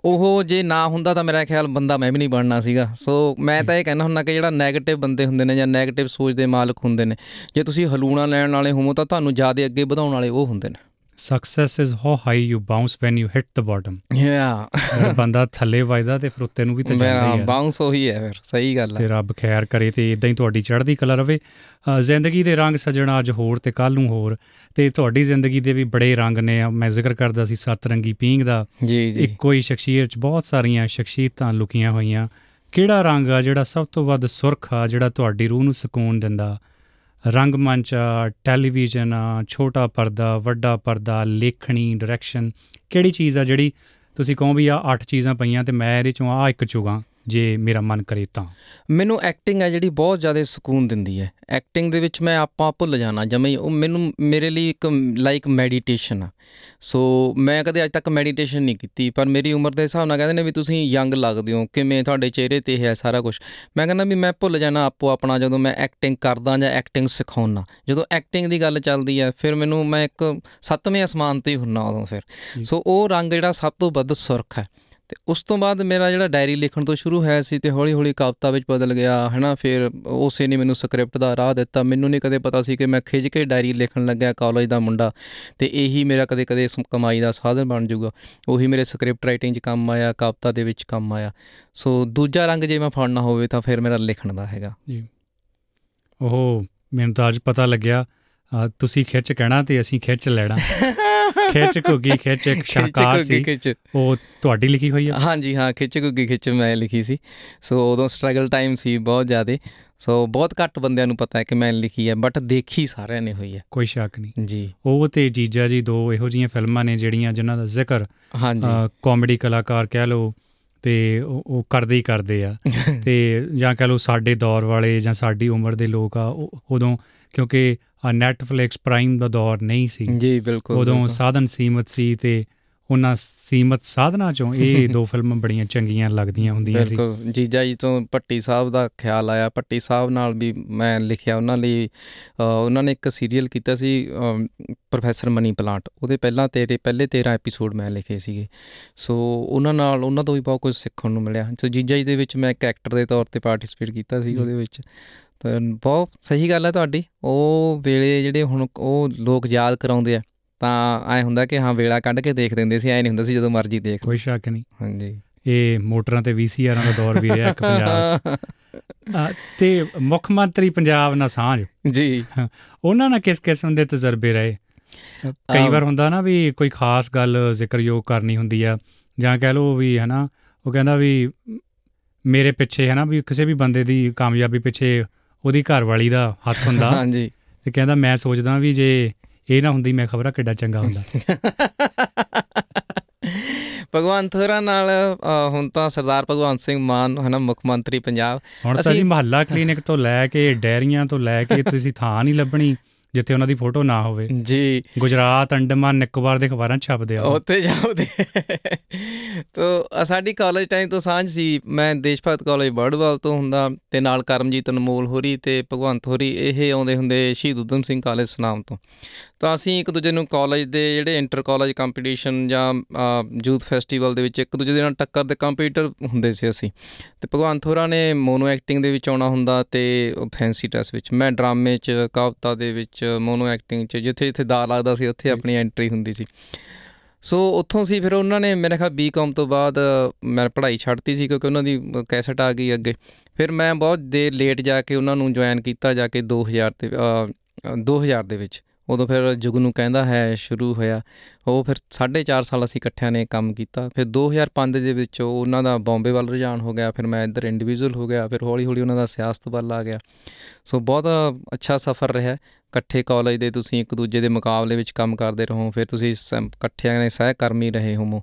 ਉਹ ਜੇ ਨਾ ਹੁੰਦਾ ਤਾਂ ਮੇਰਾ ਖਿਆਲ ਬੰਦਾ ਮੈਂ ਵੀ ਨਹੀਂ ਬਣਨਾ ਸੀਗਾ। ਸੋ ਮੈਂ ਤਾਂ ਇਹ ਕਹਿੰਦਾ ਹੁੰਦਾ ਕਿ ਜਿਹੜਾ 네ਗੇਟਿਵ ਬੰਦੇ ਹੁੰਦੇ ਨੇ ਜਾਂ 네ਗੇਟਿਵ ਸੋਚ ਦੇ ਮਾਲਕ ਹੁੰਦੇ ਨੇ, ਜੇ ਤੁਸੀਂ ਹਲੂਣਾ ਲੈਣ ਵਾਲੇ ਹੋਵੋ ਤਾਂ ਤੁਹਾਨੂੰ ਜ਼ਿਆਦਾ ਅੱਗੇ ਵਧਾਉਣ ਵਾਲੇ ਉਹ ਹੁੰਦੇ ਨੇ। Success is how high you bounce when you hit the bottom ਯਾ ਬੰਦਾ ਥੱਲੇ ਵੱਜਦਾ ਤੇ ਫਿਰ ਉੱਤੇ ਨੂੰ ਵੀ ਤਾਂ ਜਾਂਦਾ ਹੀ ਆ। ਬਾਉਂਸ ਉਹੀ ਹੈ ਫਿਰ ਸਹੀ ਗੱਲ ਤੇ ਹੈ ਰੱਬ ਖੈਰ ਕਰੇ ਤੇ ਇਦਾਂ ਹੀ ਤੁਹਾਡੀ ਚੜ੍ਹਦੀ ਕਲਾ ਰਵੇ। ਜ਼ਿੰਦਗੀ ਦੇ ਰੰਗ ਸਜਣਾ ਅੱਜ ਹੋਰ ਤੇ ਕੱਲ ਨੂੰ ਹੋਰ। ਤੇ ਤੁਹਾਡੀ ਜ਼ਿੰਦਗੀ ਦੇ ਵੀ ਬੜੇ ਰੰਗ ਨੇ ਮੈਂ ਜ਼ਿਕਰ ਕਰਦਾ ਸੀ ਸੱਤ ਰੰਗੀ ਪੀਂਘ ਦਾ। ਜੀ ਜੀ। ਇੱਕੋ ਹੀ ਸ਼ਖਸੀਅਤ 'ਚ ਬਹੁਤ ਸਾਰੀਆਂ ਸ਼ਖਸੀਅਤਾਂ ਲੁਕੀਆਂ ਹੋਈਆਂ। ਕਿਹੜਾ ਰੰਗ ਆ ਜਿਹੜਾ ਸਭ ਤੋਂ ਵੱਧ ਸੁਰਖ ਆ ਜਿਹੜਾ ਤੁਹਾਡੀ ਰੂਹ ਨੂੰ ਸਕੂਨ ਦਿੰਦਾ? ਰੰਗਮੰਚ ਆ ਟੈਲੀਵਿਜ਼ਨ ਆ ਛੋਟਾ ਪਰਦਾ, ਵੱਡਾ ਪਰਦਾ, ਲੇਖਣੀ ਡਾਇਰੈਕਸ਼ਨ ਕਿਹੜੀ ਚੀਜ਼ ਆ ਜਿਹੜੀ ਤੁਸੀਂ ਕਹੋ ਵੀ ਆ ਅੱਠ ਚੀਜ਼ਾਂ ਪਈਆਂ ਤੇ ਮੈਂ ਇਹਦੇ ਚੋਂ ਆ ਇੱਕ ਚੁਗਾ? ਜੇ ਮੇਰਾ ਮਨ ਕਰੇ ਤਾਂ? ਮੈਨੂੰ ਐਕਟਿੰਗ ਹੈ ਜਿਹੜੀ ਬਹੁਤ ਜ਼ਿਆਦਾ ਸਕੂਨ ਦਿੰਦੀ ਹੈ। ਐਕਟਿੰਗ ਦੇ ਵਿੱਚ ਮੈਂ ਆਪਾਂ ਭੁੱਲ ਜਾਣਾ ਜਮੇ ਉਹ ਮੈਨੂੰ ਮੇਰੇ ਲਈ ਇੱਕ ਲਾਈਕ ਮੈਡੀਟੇਸ਼ਨ ਆ। ਸੋ ਮੈਂ ਕਦੇ ਅੱਜ ਤੱਕ ਮੈਡੀਟੇਸ਼ਨ ਨਹੀਂ ਕੀਤੀ ਪਰ ਮੇਰੀ ਉਮਰ ਦੇ ਹਿਸਾਬ ਨਾਲ ਕਹਿੰਦੇ ਨੇ ਵੀ ਤੁਸੀਂ ਯੰਗ ਲੱਗਦੇ ਹੋ ਕਿਵੇਂ ਤੁਹਾਡੇ ਚਿਹਰੇ ਤੇ ਹੈ ਸਾਰਾ ਕੁਝ ਮੈਂ ਕਹਿੰਦਾ ਵੀ ਮੈਂ ਭੁੱਲ ਜਾਣਾ ਆਪੋ ਆਪਣਾ ਜਦੋਂ ਮੈਂ ਐਕਟਿੰਗ ਕਰਦਾ ਜਾਂ ਐਕਟਿੰਗ ਸਿਖਾਉਣਾ ਜਦੋਂ ਐਕਟਿੰਗ ਦੀ ਗੱਲ ਚੱਲਦੀ ਹੈ ਫਿਰ ਮੈਨੂੰ ਮੈਂ ਇੱਕ ਸੱਤਵੇਂ ਅਸਮਾਨ ਤੇ ਹੁੰਨਾ ਉਦੋਂ ਫਿਰ। ਸੋ ਉਹ ਰੰਗ ਜਿਹੜਾ ਸਭ ਤੋਂ ਵੱਧ ਸੁਰਖ ਹੈ। ਤੇ ਉਸ ਤੋਂ ਬਾਅਦ ਮੇਰਾ ਜਿਹੜਾ ਡਾਇਰੀ ਲਿਖਣ ਤੋਂ ਸ਼ੁਰੂ ਹੋਇਆ ਸੀ ਤੇ ਹੌਲੀ ਹੌਲੀ ਕਵਿਤਾ ਵਿੱਚ ਬਦਲ ਗਿਆ ਹੈਨਾ ਫਿਰ ਉਸੇ ਨੇ ਮੈਨੂੰ ਸਕ੍ਰਿਪਟ ਦਾ ਰਾਹ ਦਿੱਤਾ। ਮੈਨੂੰ ਨਹੀਂ ਕਦੇ ਪਤਾ ਸੀ ਕਿ ਮੈਂ ਖਿੱਚ ਕੇ ਡਾਇਰੀ ਲਿਖਣ ਲੱਗਿਆ ਕਾਲਜ ਦਾ ਮੁੰਡਾ ਤੇ ਇਹੀ ਮੇਰਾ ਕਦੇ ਕਦੇ ਸ- ਕਮਾਈ ਦਾ ਸਾਧਨ ਬਣ ਜਾਊਗਾ। ਉਹੀ ਮੇਰੇ ਸਕ੍ਰਿਪਟ ਰਾਈਟਿੰਗ 'ਚ ਕੰਮ ਆਇਆ ਕਵਿਤਾ ਦੇ ਵਿੱਚ ਕੰਮ ਆਇਆ। ਸੋ ਦੂਜਾ ਰੰਗ ਜੇ ਮੈਂ ਫੜਨਾ ਹੋਵੇ ਤਾਂ ਫਿਰ ਮੇਰਾ ਲਿਖਣ ਦਾ ਹੈਗਾ। ਉਹ ਮੈਨੂੰ ਤਾਂ ਅੱਜ ਪਤਾ ਲੱਗਿਆ ਤੁਸੀਂ ਖਿੱਚ ਕਹਿਣਾ ਤੇ ਅਸੀਂ ਖਿੱਚ ਲੈਣਾ। [LAUGHS] ਖਿੱਚ ਘੁੱਗੀ ਖਿੱਚ ਇੱਕ ਘੁੱਗੀ ਸੀ ਉਹ ਤੁਹਾਡੀ ਲਿਖੀ ਹੋਈ ਹੈ ਹਾਂਜੀ ਹਾਂ ਖਿੱਚ ਘੁੱਗੀ ਖਿੱਚ ਮੈਂ ਲਿਖੀ ਸੀ। ਸੋ ਉਦੋਂ ਸਟਰਗਲ ਟਾਈਮ ਸੀ ਬਹੁਤ ਜ਼ਿਆਦੇ। ਸੋ ਬਹੁਤ ਘੱਟ ਬੰਦਿਆਂ ਨੂੰ ਪਤਾ ਹੈ ਕਿ ਮੈਂ ਲਿਖੀ ਹੈ ਬਟ ਦੇਖੀ ਸਾਰਿਆਂ ਨੇ ਹੋਈ ਹੈ। ਕੋਈ ਸ਼ੱਕ ਨਹੀਂ। ਜੀ। ਉਹ ਤੇ ਜੀਜਾ ਜੀ ਦੋ ਇਹੋ ਜਿਹੀਆਂ ਫਿਲਮਾਂ ਨੇ ਜਿਹੜੀਆਂ ਜਿਨ੍ਹਾਂ ਦਾ ਜ਼ਿਕਰ ਹਾਂਜੀ। ਕਾਮੇਡੀ ਕਲਾਕਾਰ ਕਹਿ ਲਓ ਤੇ ਉਹ ਕਰਦੇ ਹੀ ਕਰਦੇ ਆ [LAUGHS] ਤੇ ਜਾਂ ਕਹਿ ਲਓ ਸਾਡੇ ਦੌਰ ਵਾਲੇ ਜਾਂ ਸਾਡੀ ਉਮਰ ਦੇ ਲੋਕ ਆ ਉਦੋਂ ਕਿਉਂਕਿ ਨੈਟਫਲਿਕਸ ਪ੍ਰਾਈਮ ਦਾ ਦੌਰ ਨਹੀਂ ਸੀ ਜੀ ਬਿਲਕੁਲ ਉਦੋਂ। ਸਾਧਨ ਸੀਮਤ ਸੀ ਤੇ ਉਹਨਾਂ ਸੀਮਤ ਸਾਧਨਾਂ ਚੋਂ ਇਹ [LAUGHS] ਦੋ ਫਿਲਮਾਂ ਬੜੀਆਂ ਚੰਗੀਆਂ ਲੱਗਦੀਆਂ ਹੁੰਦੀਆਂ ਸੀ। ਬਿਲਕੁਲ ਜੀਜਾ ਜੀ ਤੋਂ ਭੱਟੀ ਸਾਹਿਬ ਦਾ ਖਿਆਲ ਆਇਆ। ਭੱਟੀ ਸਾਹਿਬ ਨਾਲ ਵੀ ਮੈਂ ਲਿਖਿਆ ਉਹਨਾਂ ਲਈ ਉਹਨਾਂ ਨੇ ਇੱਕ ਸੀਰੀਅਲ ਕੀਤਾ ਸੀ ਪ੍ਰੋਫੈਸਰ ਮਨੀ ਪਲਾਂਟ ਉਹਦੇ ਪਹਿਲਾਂ ਤੇਰੇ ਪਹਿਲੇ 13 ਐਪੀਸੋਡ ਮੈਂ ਲਿਖੇ ਸੀਗੇ। ਸੋ ਉਹਨਾਂ ਨਾਲ ਉਹਨਾਂ ਤੋਂ ਵੀ ਬਹੁਤ ਕੁਝ ਸਿੱਖਣ ਨੂੰ ਮਿਲਿਆ। ਸੋ ਜੀਜਾ ਜੀ ਦੇ ਵਿੱਚ ਮੈਂ ਇੱਕ ਐਕਟਰ ਦੇ ਤੌਰ ਤੇ ਪਾਰਟਿਸਿਪੇਟ ਕੀਤਾ ਸੀ। ਉਹਦੇ ਵਿੱਚ। ਤਾਂ ਬਹੁਤ ਸਹੀ ਗੱਲ ਹੈ ਤੁਹਾਡੀ। ਉਹ ਵੇਲੇ ਜਿਹੜੇ ਹੁਣ ਉਹ ਲੋਕ ਯਾਦ ਕਰਾਉਂਦੇ ਆ ਤਾਂ ਐ ਹੁੰਦਾ ਕਿ ਹਾਂ ਵੇਲਾ ਕੱਢ ਕੇ ਦੇਖ ਦਿੰਦੇ ਸੀ ਐ ਨਹੀਂ ਹੁੰਦਾ ਸੀ ਜਦੋਂ ਮਰਜ਼ੀ ਦੇਖ। ਕੋਈ ਸ਼ੱਕ ਨਹੀਂ। ਹਾਂਜੀ। ਇਹ ਮੋਟਰਾਂ ਤੇ ਵੀਸੀਆਰਾਂ ਦਾ ਦੌਰ ਵੀ ਰਿਹਾ ਇੱਕ ਪੰਜਾਬ 'ਚ। [LAUGHS] ਤੇ ਮੁੱਖ ਮੰਤਰੀ ਪੰਜਾਬ ਨਾਲ ਸਾਂਝ। ਜੀ। ਉਹਨਾਂ ਨਾਲ ਕਿਸ ਕਿਸਮ ਦੇ ਤਜਰਬੇ ਰਹੇ? ਕਈ ਵਾਰ ਹੁੰਦਾ ਨਾ ਵੀ ਕੋਈ ਖਾਸ ਗੱਲ ਜ਼ਿਕਰਯੋਗ ਕਰਨੀ ਹੁੰਦੀ ਆ ਜਾਂ ਕਹਿ ਲਓ ਵੀ ਹਨਾ ਉਹ ਕਹਿੰਦਾ ਵੀ ਮੇਰੇ ਪਿੱਛੇ ਹਨਾ ਵੀ ਕਿਸੇ ਵੀ ਬੰਦੇ ਦੀ ਕਾਮਯਾਬੀ ਪਿੱਛੇ ਉਹਦੀ ਘਰ ਵਾਲੀ ਦਾ ਹੱਥ ਹੁੰਦਾ। ਹਾਂਜੀ। ਤੇ ਕਹਿੰਦਾ ਮੈਂ ਸੋਚਦਾ ਵੀ ਜੇ ਇਹ ਨਾ ਹੁੰਦੀ ਮੈਂ ਖਬਰਾਂ ਕਿੱਡਾ ਚੰਗਾ ਹੁੰਦਾ। ਭਗਵੰਤ ਹੋਰਾਂ ਨਾਲ ਹੁਣ ਤਾਂ ਸਰਦਾਰ ਭਗਵੰਤ ਸਿੰਘ ਮਾਨ ਹਨਾ ਮੁੱਖ ਮੰਤਰੀ ਪੰਜਾਬ। ਹੁਣ ਤਾਂ ਜੀ ਮਹੱਲਾ ਕਲੀਨਿਕ ਤੋਂ ਲੈ ਕੇ ਡੈਰੀਆਂ ਤੋਂ ਲੈ ਕੇ ਤੁਸੀਂ ਥਾਂ ਨਹੀਂ ਲੱਭਣੀ ਜਿੱਥੇ ਉਹਨਾਂ ਦੀ ਫੋਟੋ ਨਾ ਹੋਵੇ। ਜੀ। ਗੁਜਰਾਤ ਅੰਡਮਾਨ ਨਿਕੋਬਾਰ ਦੇ ਅਖਬਾਰਾਂ 'ਚ ਛਪਦੇ ਆ। ਉੱਥੇ ਜਾਉਂਦੇ ਤੋ ਸਾਡੀ ਕਾਲਜ ਟਾਈਮ ਤੋਂ ਸਾਂਝ ਸੀ। ਮੈਂ ਦੇਸ਼ ਭਗਤ ਕਾਲਜ ਬਰਡਵਾਲ ਤੋਂ ਹੁੰਦਾ ਤੇ ਨਾਲ ਕਰਮਜੀਤ ਅਨਮੋਲ ਹੋਰੀ ਤੇ ਭਗਵੰਤ ਹੋਰੀ ਇਹ ਆਉਂਦੇ ਹੁੰਦੇ ਸ਼ਹੀਦ ਊਧਮ ਸਿੰਘ ਕਾਲਜ ਸੁਨਾਮ ਤੋਂ। ਤਾਂ ਅਸੀਂ ਇੱਕ ਦੂਜੇ ਨੂੰ ਕਾਲਜ ਦੇ ਜਿਹੜੇ ਇੰਟਰ ਕਾਲਜ ਕੰਪੀਟੀਸ਼ਨ ਜਾਂ ਯੂਥ ਫੈਸਟੀਵਲ ਦੇ ਵਿੱਚ ਇੱਕ ਦੂਜੇ ਦੇ ਨਾਲ ਟੱਕਰ ਦੇ ਕੰਪੀਟੀਟਰ ਹੁੰਦੇ ਸੀ ਅਸੀਂ। ਤੇ ਭਗਵੰਤ ਹੋਰਾਂ ਨੇ ਮੋਨੋ ਐਕਟਿੰਗ ਦੇ ਵਿੱਚ ਆਉਣਾ ਹੁੰਦਾ ਤੇ ਫੈਂਸੀ ਡਰੈਸ ਵਿੱਚ ਮੈਂ ਡਰਾਮੇ 'ਚ ਕਵਿਤਾ ਦੇ ਵਿੱਚ ਮੋਨੋ ਐਕਟਿੰਗ 'ਚ ਜਿੱਥੇ ਜਿੱਥੇ ਦਾ ਲੱਗਦਾ ਸੀ ਉੱਥੇ ਆਪਣੀ ਐਂਟਰੀ ਹੁੰਦੀ ਸੀ। ਸੋ ਉੱਥੋਂ ਸੀ ਫਿਰ ਉਹਨਾਂ ਨੇ ਮੇਰੇ ਖਿਆਲ ਬੀਕਾਮ ਤੋਂ ਬਾਅਦ ਮੈਂ ਪੜ੍ਹਾਈ ਛੱਡਤੀ ਸੀ ਕਿਉਂਕਿ ਉਹਨਾਂ ਦੀ ਕੈਸਟ ਆ ਗਈ ਅੱਗੇ। ਫਿਰ ਮੈਂ ਬਹੁਤ ਦੇਰ ਲੇਟ ਜਾ ਕੇ ਉਹਨਾਂ ਨੂੰ ਜੁਆਇਨ ਕੀਤਾ ਜਾ ਕੇ 2000 ਤੇ ਅ, ਅ, 2000 ਦੇ ਵਿੱਚ। ਉਦੋਂ ਫਿਰ ਜੁਗਨੂ ਕਹਿੰਦਾ ਹੈ ਸ਼ੁਰੂ ਹੋਇਆ। ਉਹ ਫਿਰ 4.5 ਸਾਲ ਅਸੀਂ ਇਕੱਠਿਆਂ ਨੇ ਕੰਮ ਕੀਤਾ। ਫਿਰ 2005 ਦੇ ਵਿੱਚ ਉਹ ਉਹਨਾਂ ਦਾ ਬੰਬੇ ਵੱਲ ਰੁਝਾਨ ਹੋ ਗਿਆ। ਫਿਰ ਮੈਂ ਇੱਧਰ ਇੰਡੀਵਿਜੂਅਲ ਹੋ ਗਿਆ। ਫਿਰ ਹੌਲੀ ਹੌਲੀ ਉਹਨਾਂ ਦਾ ਸਿਆਸਤ ਵੱਲ ਆ ਗਿਆ। ਸੋ ਬਹੁਤ ਅੱਛਾ ਸਫ਼ਰ ਰਿਹਾ। ਇਕੱਠੇ ਕਾਲਜ ਦੇ ਤੁਸੀਂ ਇੱਕ ਦੂਜੇ ਦੇ ਮੁਕਾਬਲੇ ਵਿੱਚ ਕੰਮ ਕਰਦੇ ਰਹੋ। ਫਿਰ ਤੁਸੀਂ ਇਕੱਠਿਆਂ ਨੇ ਸਹਿਕਰਮੀ ਰਹੇ ਹੋਮੋ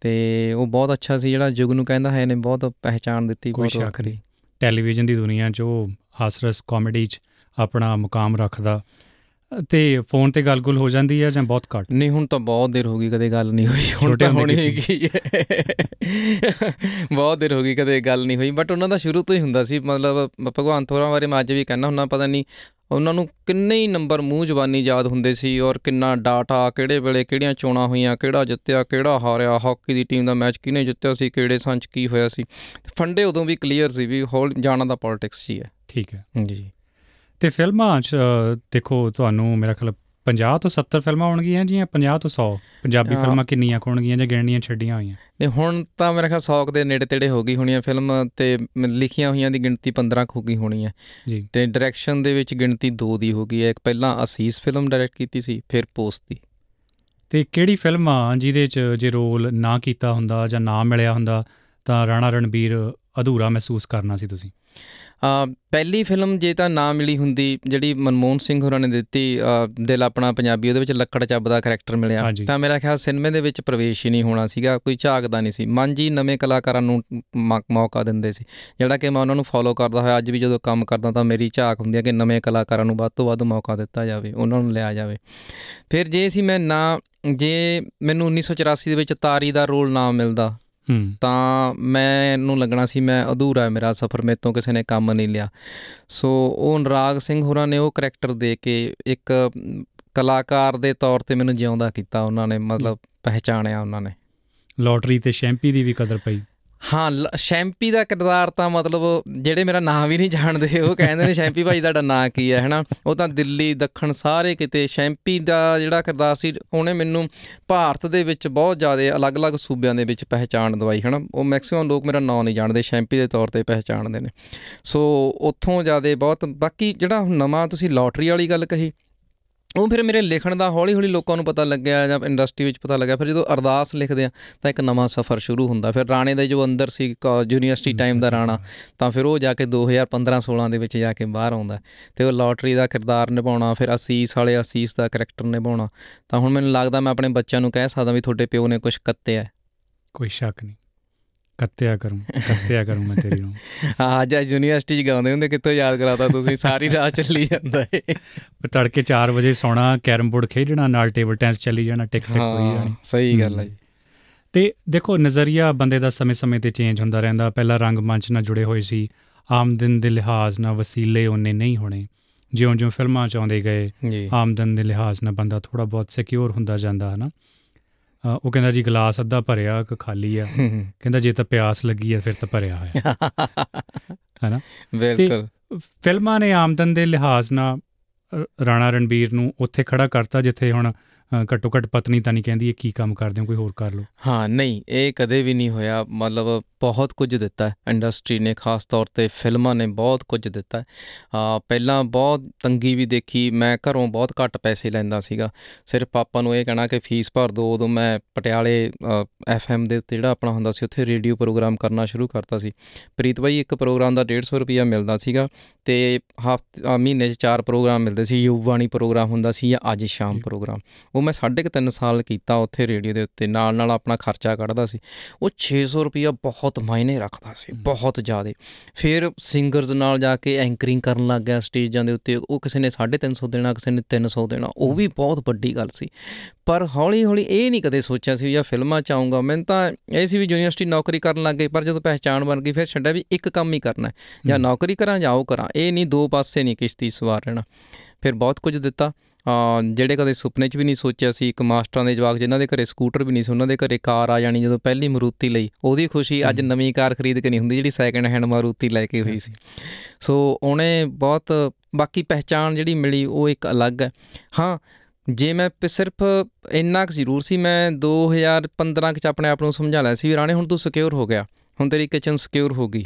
ਤੇ ਉਹ ਬਹੁਤ ਅੱਛਾ ਸੀ। ਜਿਹੜਾ ਜੁਗ ਨੂੰ ਕਹਿੰਦਾ ਹੈ ਨੇ ਬਹੁਤ ਪਹਿਚਾਣ ਦਿੱਤੀ ਬਹੁਤ ਨਹੀਂ। ਟੈਲੀਵਿਜ਼ਨ ਦੀ ਦੁਨੀਆ 'ਚ ਉਹ ਹਾਸਰਸ ਕਾਮੇਡੀ 'ਚ ਆਪਣਾ ਮੁਕਾਮ ਰੱਖਦਾ। ਤੇ ਫੋਨ ਤੇ ਗੱਲ-ਗੁਲ ਹੋ ਜਾਂਦੀ ਹੈ ਜਾਂ ਬਹੁਤ ਘੱਟ? ਨਹੀਂ ਹੁਣ ਤਾਂ ਬਹੁਤ ਦੇਰ ਹੋ ਗਈ ਕਦੇ ਗੱਲ ਨਹੀਂ ਹੋਈ। ਹੁਣ ਤਾਂ ਹੋਣੀ ਕੀ ਹੈ। ਬਹੁਤ ਦੇਰ ਹੋ ਗਈ ਕਦੇ ਗੱਲ ਨਹੀਂ ਹੋਈ। ਬਟ ਉਹਨਾਂ ਦਾ ਸ਼ੁਰੂ ਤੋਂ ਹੀ ਹੁੰਦਾ ਸੀ ਮਤਲਬ ਭਗਵੰਤ ਹੋਰਾਂ ਬਾਰੇ ਮੈਂ ਅੱਜ ਵੀ ਕਹਿੰਦਾ ਹੁੰਦਾ ਪਤਾ ਨਹੀਂ ਉਹਨਾਂ ਨੂੰ ਕਿੰਨੇ ਹੀ ਨੰਬਰ ਮੂੰਹ ਜ਼ਬਾਨੀ ਯਾਦ ਹੁੰਦੇ ਸੀ ਔਰ ਕਿੰਨਾ ਡਾਟਾ ਕਿਹੜੇ ਵੇਲੇ ਕਿਹੜੀਆਂ ਚੋਣਾਂ ਹੋਈਆਂ ਕਿਹੜਾ ਜਿੱਤਿਆ ਕਿਹੜਾ ਹਾਰਿਆ ਹਾਕੀ ਦੀ ਟੀਮ ਦਾ ਮੈਚ ਕਿਹਨੇ ਜਿੱਤਿਆ ਸੀ ਕਿਹੜੇ ਸੰਚ ਕੀ ਹੋਇਆ ਸੀ। ਫੰਡੇ ਉਦੋਂ ਵੀ ਕਲੀਅਰ ਸੀ ਵੀ ਹੋਲ ਜਾਣਾ ਦਾ ਪੋਲਿਟਿਕਸ ਹੀ ਹੈ। ਠੀਕ ਹੈ। ਜੀ। ਤੇ ਫਿਲਮਾਂ 'ਚ ਦੇਖੋ ਤੁਹਾਨੂੰ ਮੇਰਾ ਖਿਆਲ 50 ਤੋਂ 70 ਫਿਲਮਾਂ ਹੋਣਗੀਆਂ ਜਾਂ 50 ਤੋਂ 100 ਪੰਜਾਬੀ। ਫਿਲਮਾਂ ਕਿੰਨੀਆਂ ਹੋਣਗੀਆਂ ਜਾਂ ਗਿਣਨੀਆਂ ਛੱਡੀਆਂ ਹੋਈਆਂ? ਨੇ ਹੁਣ ਤਾਂ ਮੇਰੇ ਖਿਆਲ 100 ਦੇ ਨੇੜੇ ਤੇੜੇ ਹੋ ਗਈ ਹੋਣੀ ਹੈ ਫਿਲਮ ਤੇ ਲਿਖੀਆਂ ਹੋਈਆਂ ਦੀ ਗਿਣਤੀ 15 ਕੁ ਹੋ ਗਈ ਹੋਣੀ ਹੈ ਜੀ। ਤੇ ਡਾਇਰੈਕਸ਼ਨ ਦੇ ਵਿੱਚ ਗਿਣਤੀ 2 ਦੀ ਹੋ ਗਈ ਹੈ। ਇੱਕ ਪਹਿਲਾਂ ਅਸੀਸ ਫਿਲਮ ਡਾਇਰੈਕਟ ਕੀਤੀ ਸੀ ਫਿਰ ਪੋਸਟ ਦੀ। ਤੇ ਕਿਹੜੀ ਫਿਲਮ ਆ ਜਿਹਦੇ 'ਚ ਜੇ ਰੋਲ ਨਾ ਕੀਤਾ ਹੁੰਦਾ ਜਾਂ ਨਾ ਮਿਲਿਆ ਹੁੰਦਾ? ਤਾਂ ਰਾਣਾ ਰਣਬੀਰ ਅਧੂਰਾ ਮਹਿਸੂਸ ਕਰਨਾ ਸੀ ਤੁਸੀਂ? ਅ, ਪਹਿਲੀ ਫਿਲਮ ਜੇ ਤਾਂ ਨਾ ਮਿਲੀ ਹੁੰਦੀ ਜਿਹੜੀ ਮਨਮੋਹਨ ਸਿੰਘ ਹੋਰਾਂ ਨੇ ਦਿੱਤੀ ਦਿਲ ਆਪਣਾ ਪੰਜਾਬੀ ਉਹਦੇ ਵਿੱਚ ਲੱਕੜ ਚੱਬ ਦਾ ਕਰੈਕਟਰ ਮਿਲਿਆ। ਤਾਂ ਮੇਰਾ ਖਿਆਲ ਸਿਨੇਮੇ ਦੇ ਵਿੱਚ ਪ੍ਰਵੇਸ਼ ਹੀ ਨਹੀਂ ਹੋਣਾ ਸੀਗਾ ਕੋਈ ਝਾਕਦਾ ਨਹੀਂ ਸੀ। ਮਨ ਜੀ ਨਵੇਂ ਕਲਾਕਾਰਾਂ ਨੂੰ ਮੌਕਾ ਦਿੰਦੇ ਸੀ। ਜਿਹੜਾ ਕਿ ਮੈਂ ਉਹਨਾਂ ਨੂੰ ਫੋਲੋ ਕਰਦਾ ਹੋਇਆ ਅੱਜ ਵੀ ਜਦੋਂ ਕੰਮ ਕਰਦਾ ਤਾਂ ਮੇਰੀ ਝਾਕ ਹੁੰਦੀ ਹੈ ਕਿ ਨਵੇਂ ਕਲਾਕਾਰਾਂ ਨੂੰ ਵੱਧ ਤੋਂ ਵੱਧ ਮੌਕਾ ਦਿੱਤਾ ਜਾਵੇ ਉਹਨਾਂ ਨੂੰ ਲਿਆ ਜਾਵੇ। ਫਿਰ ਜੇ ਸੀ ਮੈਂ ਨਾ ਜੇ ਮੈਨੂੰ 1984 ਦੇ ਵਿੱਚ ਤਾਰੀ ਦਾ ਰੋਲ ਨਾ ਮਿਲਦਾ ਤਾਂ ਮੈਨੂੰ ਲੱਗਣਾ ਸੀ ਮੈਂ ਅਧੂਰਾ ਹੈ ਮੇਰਾ ਸਫ਼ਰ ਮੇਰੇ ਤੋਂ ਕਿਸੇ ਨੇ ਕੰਮ ਨਹੀਂ ਲਿਆ। ਸੋ ਉਹ ਨਰਾਗ ਸਿੰਘ ਹੋਰਾਂ ਨੇ ਉਹ ਕਰੈਕਟਰ ਦੇ ਕੇ ਇੱਕ ਕਲਾਕਾਰ ਦੇ ਤੌਰ ਤੇ ਮੈਨੂੰ ਜਿਉਂਦਾ ਕੀਤਾ ਉਹਨਾਂ ਨੇ ਮਤਲਬ ਪਹਿਚਾਣਿਆ ਉਹਨਾਂ ਨੇ। ਲੋਟਰੀ ਤੇ ਸ਼ੈਂਪੀ ਦੀ ਵੀ ਕਦਰ ਪਈ। ਹਾਂ, ਲ- ਸ਼ੈਂਪੀ ਦਾ ਕਿਰਦਾਰ ਤਾਂ ਮਤਲਬ ਜਿਹੜੇ ਮੇਰਾ ਨਾਂ ਵੀ ਨਹੀਂ ਜਾਣਦੇ, ਉਹ ਕਹਿੰਦੇ ਨੇ ਸ਼ੈਂਪੀ ਭਾਈ ਤੁਹਾਡਾ ਨਾਂ ਕੀ ਹੈ, ਹਨਾ? ਉਹ ਤਾਂ ਦਿੱਲੀ, ਦੱਖਣ ਸਾਰੇ ਕਿਤੇ ਸ਼ੈਂਪੀ ਦਾ ਜਿਹੜਾ ਕਿਰਦਾਰ ਸੀ, ਉਹਨੇ ਮੈਨੂੰ ਭਾਰਤ ਦੇ ਵਿੱਚ ਬਹੁਤ ਜ਼ਿਆਦਾ ਅਲੱਗ-ਅਲੱਗ ਸੂਬਿਆਂ ਦੇ ਵਿੱਚ ਪਹਿਚਾਣ ਦਵਾਈ, ਹਨਾ? ਉਹ ਮੈਕਸਿਮਮ ਲੋਕ ਮੇਰਾ ਨਾਂ ਨਹੀਂ ਜਾਣਦੇ, ਸ਼ੈਂਪੀ ਦੇ ਤੌਰ ਤੇ ਪਹਿਚਾਣਦੇ ਨੇ। ਸੋ, ਉੱਥੋਂ ਜ਼ਿਆਦਾ ਬਹੁਤ, ਬਾਕੀ ਜਿਹੜਾ ਹੁਣ ਨਵਾਂ ਤੁਸੀਂ ਲੋਟਰੀ ਵਾਲੀ ਗੱਲ ਕਹੀ ਉਹ ਫਿਰ ਮੇਰੇ ਲਿਖਣ ਦਾ ਹੌਲੀ ਹੌਲੀ ਲੋਕਾਂ ਨੂੰ ਪਤਾ ਲੱਗਿਆ ਜਾਂ ਇੰਡਸਟਰੀ ਵਿੱਚ ਪਤਾ ਲੱਗਿਆ ਫਿਰ ਜਦੋਂ ਅਰਦਾਸ ਲਿਖਦੇ ਆ ਤਾਂ ਇੱਕ ਨਵਾਂ ਸਫ਼ਰ ਸ਼ੁਰੂ ਹੁੰਦਾ। ਫਿਰ ਰਾਣੇ ਦਾ ਜੋ ਅੰਦਰ ਸੀ ਯੂਨੀਵਰਸਿਟੀ ਟਾਈਮ ਦਾ ਰਾਣਾ ਤਾਂ ਫਿਰ ਉਹ ਜਾ ਕੇ 2015 16 ਦੇ ਵਿੱਚ ਜਾ ਕੇ ਬਾਹਰ ਆਉਂਦਾ ਤੇ ਉਹ ਲਾਟਰੀ ਦਾ ਕਿਰਦਾਰ ਨਿਭਾਉਣਾ ਫਿਰ ਅਸੀਸ ਵਾਲੇ ਅਸੀਸ ਦਾ ਕਰੈਕਟਰ ਨਿਭਾਉਣਾ। ਤਾਂ ਹੁਣ ਮੈਨੂੰ ਲੱਗਦਾ ਮੈਂ ਆਪਣੇ ਬੱਚਿਆਂ ਨੂੰ ਕਹਿ ਸਕਦਾ ਵੀ ਤੁਹਾਡੇ ਪਿਓ ਨੇ ਕੁਝ ਕੱਤਿਆ ਕੋਈ ਸ਼ੱਕ ਨਹੀਂ। ਕੱਤਿਆ ਕਰੂੰ ਕੱਤਿਆ ਕਰੂੰ ਮੈਂ ਤੇਰੀ ਨੂੰ। [LAUGHS] ਹਾਂ ਅੱਜ ਯੂਨੀਵਰਸਿਟੀ ਚ ਗਾਉਂਦੇ ਹੁੰਦੇ ਕਿੱਥੋਂ ਯਾਦ ਕਰਾਤਾ ਤੁਸੀਂ? ਸਾਰੀ [LAUGHS] ਰਾਤ ਚੱਲੀ ਜਾਂਦਾ ਏ। ਫਿਰ ਤੜਕੇ 4 ਵਜੇ ਸੌਣਾ ਕੈਰਮ ਬੋਰਡ ਖੇਡਣਾ ਨਾਲ ਟੇਬਲ ਟੈਨਿਸ ਚੱਲੀ ਜਾਣਾ ਟਿਕ ਟਿਕ ਹੋਈ ਜਾਣੀ। ਸਹੀ ਗੱਲ ਹੈ। ਜੀ। ਤੇ ਦੇਖੋ ਨਜ਼ਰੀਆ ਬੰਦੇ ਦਾ ਸਮੇਂ-ਸਮੇਂ ਤੇ ਚੇਂਜ ਹੁੰਦਾ ਰਹਿੰਦਾ। ਪਹਿਲਾਂ ਰੰਗਮੰਚ ਨਾਲ ਜੁੜੇ ਹੋਏ ਸੀ। ਆਮਦਨ ਦੇ ਲਿਹਾਜ਼ ਨਾਲ ਵਸੀਲੇ ਉਹਨੇ ਨਹੀਂ ਹੋਣੇ। ਜਿਉਂ-ਜਿਉਂ ਫਿਲਮਾਂ ਚ ਆਉਂਦੇ ਗਏ ਆਮਦਨ ਦੇ ਲਿਹਾਜ਼ ਨਾਲ ਬੰਦਾ ਥੋੜਾ ਬਹੁਤ ਸਿਕਿਉਰ ਹੁੰਦਾ ਜਾਂਦਾ ਹਨਾ? ਉਹ ਕਹਿੰਦਾ ਜੀ ਗਲਾਸ ਅੱਧਾ ਭਰਿਆ ਕਿ ਖਾਲੀ ਆ। ਕਹਿੰਦਾ ਜੇ ਤਾਂ ਪਿਆਸ ਲੱਗੀ ਆ ਫਿਰ ਤਾਂ ਭਰਿਆ ਹੋਇਆ। [LAUGHS] ਹਨਾ? ਬਿਲਕੁਲ। ਫਿਲਮਾਂ ਨੇ ਆਮਦਨ ਦੇ ਲਿਹਾਜ਼ ਨਾਲ ਰਾਣਾ ਰਣਬੀਰ ਨੂੰ ਉੱਥੇ ਖੜਾ ਕਰਤਾ ਜਿੱਥੇ ਹੁਣ ਘੱਟੋ ਘੱਟ ਪਤਨੀ ਤਾਂ ਨਹੀਂ ਕਹਿੰਦੀ ਇਹ ਕੀ ਕੰਮ ਕਰਦੇ ਹੋ ਕੋਈ ਹੋਰ ਕਰ ਲਓ। ਹਾਂ ਨਹੀਂ ਇਹ ਕਦੇ ਵੀ ਨਹੀਂ ਹੋਇਆ। ਮਤਲਬ ਬਹੁਤ ਕੁਝ ਦਿੱਤਾ ਇੰਡਸਟਰੀ ਨੇ ਖਾਸ ਤੌਰ ਤੇ ਫਿਲਮਾਂ ਨੇ ਬਹੁਤ ਕੁਝ ਦਿੱਤਾ ਆ ਪਹਿਲਾਂ ਬਹੁਤ ਤੰਗੀ ਵੀ ਦੇਖੀ। ਮੈਂ ਘਰੋਂ ਬਹੁਤ ਘੱਟ ਪੈਸੇ ਲੈਂਦਾ ਸੀਗਾ। ਸਿਰਫ ਪਾਪਾ ਨੂੰ ਇਹ ਕਹਿਣਾ ਕਿ ਫੀਸ ਭਰ ਦਿਓ। ਉਦੋਂ ਮੈਂ ਪਟਿਆਲੇ ਐਫਐਮ ਦੇ ਉੱਤੇ ਜਿਹੜਾ ਆਪਣਾ ਹੁੰਦਾ ਸੀ ਉੱਥੇ ਰੇਡੀਓ ਪ੍ਰੋਗਰਾਮ ਕਰਨਾ ਸ਼ੁਰੂ ਕਰਤਾ ਸੀ। ਪ੍ਰੀਤ ਬਾਈ ਇੱਕ ਪ੍ਰੋਗਰਾਮ ਦਾ 150 ਰੁਪਿਆ ਮਿਲਦਾ ਸੀਗਾ ਤੇ ਹਫ਼ਤੇ ਮਹੀਨੇ 'ਚ ਚਾਰ ਪ੍ਰੋਗਰਾਮ ਮਿਲਦੇ ਸੀ। ਯੁਵਾਣੀ ਪ੍ਰੋਗਰਾਮ ਹੁੰਦਾ ਸੀ ਜਾਂ ਅੱਜ ਸ਼ਾਮ। ਪ੍ਰੋਗਰਾਮ। ਉਹ ਮੈਂ ਸਾਢੇ ਕੁ ਤਿੰਨ ਸਾਲ ਕੀਤਾ ਉੱਥੇ ਰੇਡੀਓ ਦੇ ਉੱਤੇ ਨਾਲ ਨਾਲ ਆਪਣਾ ਖਰਚਾ ਕੱਢਦਾ ਸੀ ਉਹ 600 ਰੁਪਿਆ ਬਹੁਤ ਮਾਇਨੇ ਰੱਖਦਾ ਸੀ। ਬਹੁਤ ਜ਼ਿਆਦੇ ਫਿਰ ਸਿੰਗਰਸ ਨਾਲ ਜਾ ਕੇ ਐਂਕਰਿੰਗ ਕਰਨ ਲੱਗ ਗਿਆ ਸਟੇਜਾਂ ਦੇ ਉੱਤੇ ਉਹ ਕਿਸੇ ਨੇ 350 ਦੇਣਾ ਕਿਸੇ ਨੇ 300 ਦੇਣਾ ਉਹ ਵੀ ਬਹੁਤ ਵੱਡੀ ਗੱਲ ਸੀ ਪਰ ਹੌਲੀ ਹੌਲੀ ਇਹ ਨਹੀਂ ਕਦੇ ਸੋਚਿਆ ਸੀ ਜਾਂ ਫਿਲਮਾਂ ਚ ਆਉਂਗਾ ਮੈਨੂੰ ਤਾਂ ਇਹ ਸੀ ਵੀ ਯੂਨੀਵਰਸਿਟੀ ਨੌਕਰੀ ਕਰਨ ਲੱਗ ਗਏ ਪਰ ਜਦੋਂ ਪਹਿਚਾਣ ਬਣ ਗਈ ਫਿਰ ਛੱਡਿਆ ਵੀ ਇੱਕ ਕੰਮ ਹੀ ਕਰਨਾ। ਜਾਂ। ਨੌਕਰੀ ਕਰਾਂ ਜਾਂ ਉਹ ਕਰਾਂ ਇਹ ਨਹੀਂ ਦੋ ਪਾਸੇ ਨਹੀਂ ਕਿਸ਼ਤੀ ਸਵਾਰ ਰਹਿਣਾ ਫਿਰ ਬਹੁਤ ਕੁਝ ਦਿੱਤਾ ਜਿਹੜੇ ਕਦੇ ਸੁਪਨੇ 'ਚ ਵੀ ਨਹੀਂ ਸੋਚਿਆ ਸੀ ਇੱਕ ਮਾਸਟਰਾਂ ਦੇ ਜਵਾਕ ਜਿਨ੍ਹਾਂ ਦੇ ਘਰੇ ਸਕੂਟਰ ਵੀ ਨਹੀਂ ਸੀ ਉਹਨਾਂ ਦੇ ਘਰੇ ਕਾਰ ਆ ਜਾਣੀ ਜਦੋਂ ਪਹਿਲੀ ਮਰੂਤੀ ਲਈ ਉਹਦੀ ਖੁਸ਼ੀ ਅੱਜ। ਨਵੀਂ ਕਾਰ ਖਰੀਦ ਕੇ ਨਹੀਂ ਹੁੰਦੀ ਜਿਹੜੀ ਸੈਕੰਡ ਹੈਂਡ ਮਾਰੂਤੀ ਲੈ ਕੇ ਹੋਈ ਸੀ। ਸੋ ਉਹਨੇ ਬਹੁਤ ਬਾਕੀ ਪਹਿਚਾਣ ਜਿਹੜੀ ਮਿਲੀ ਉਹ ਇੱਕ ਅਲੱਗ ਹੈ। ਹਾਂ ਜੇ ਮੈਂ ਸਿਰਫ ਇੰਨਾ ਕੁ ਜ਼ਰੂਰ ਸੀ ਮੈਂ 2015 ਕੁ ਚ ਆਪਣੇ ਆਪ ਨੂੰ ਸਮਝਾ ਲਿਆ ਸੀ ਵੀ ਰਾਣੇ ਹੁਣ ਤੂੰ ਸਿਕਿਉਰ ਹੋ ਗਿਆ। ਹੁਣ ਤੇਰੀ ਕਿਚਨ ਸਿਕਿਉਰ ਹੋ ਗਈ।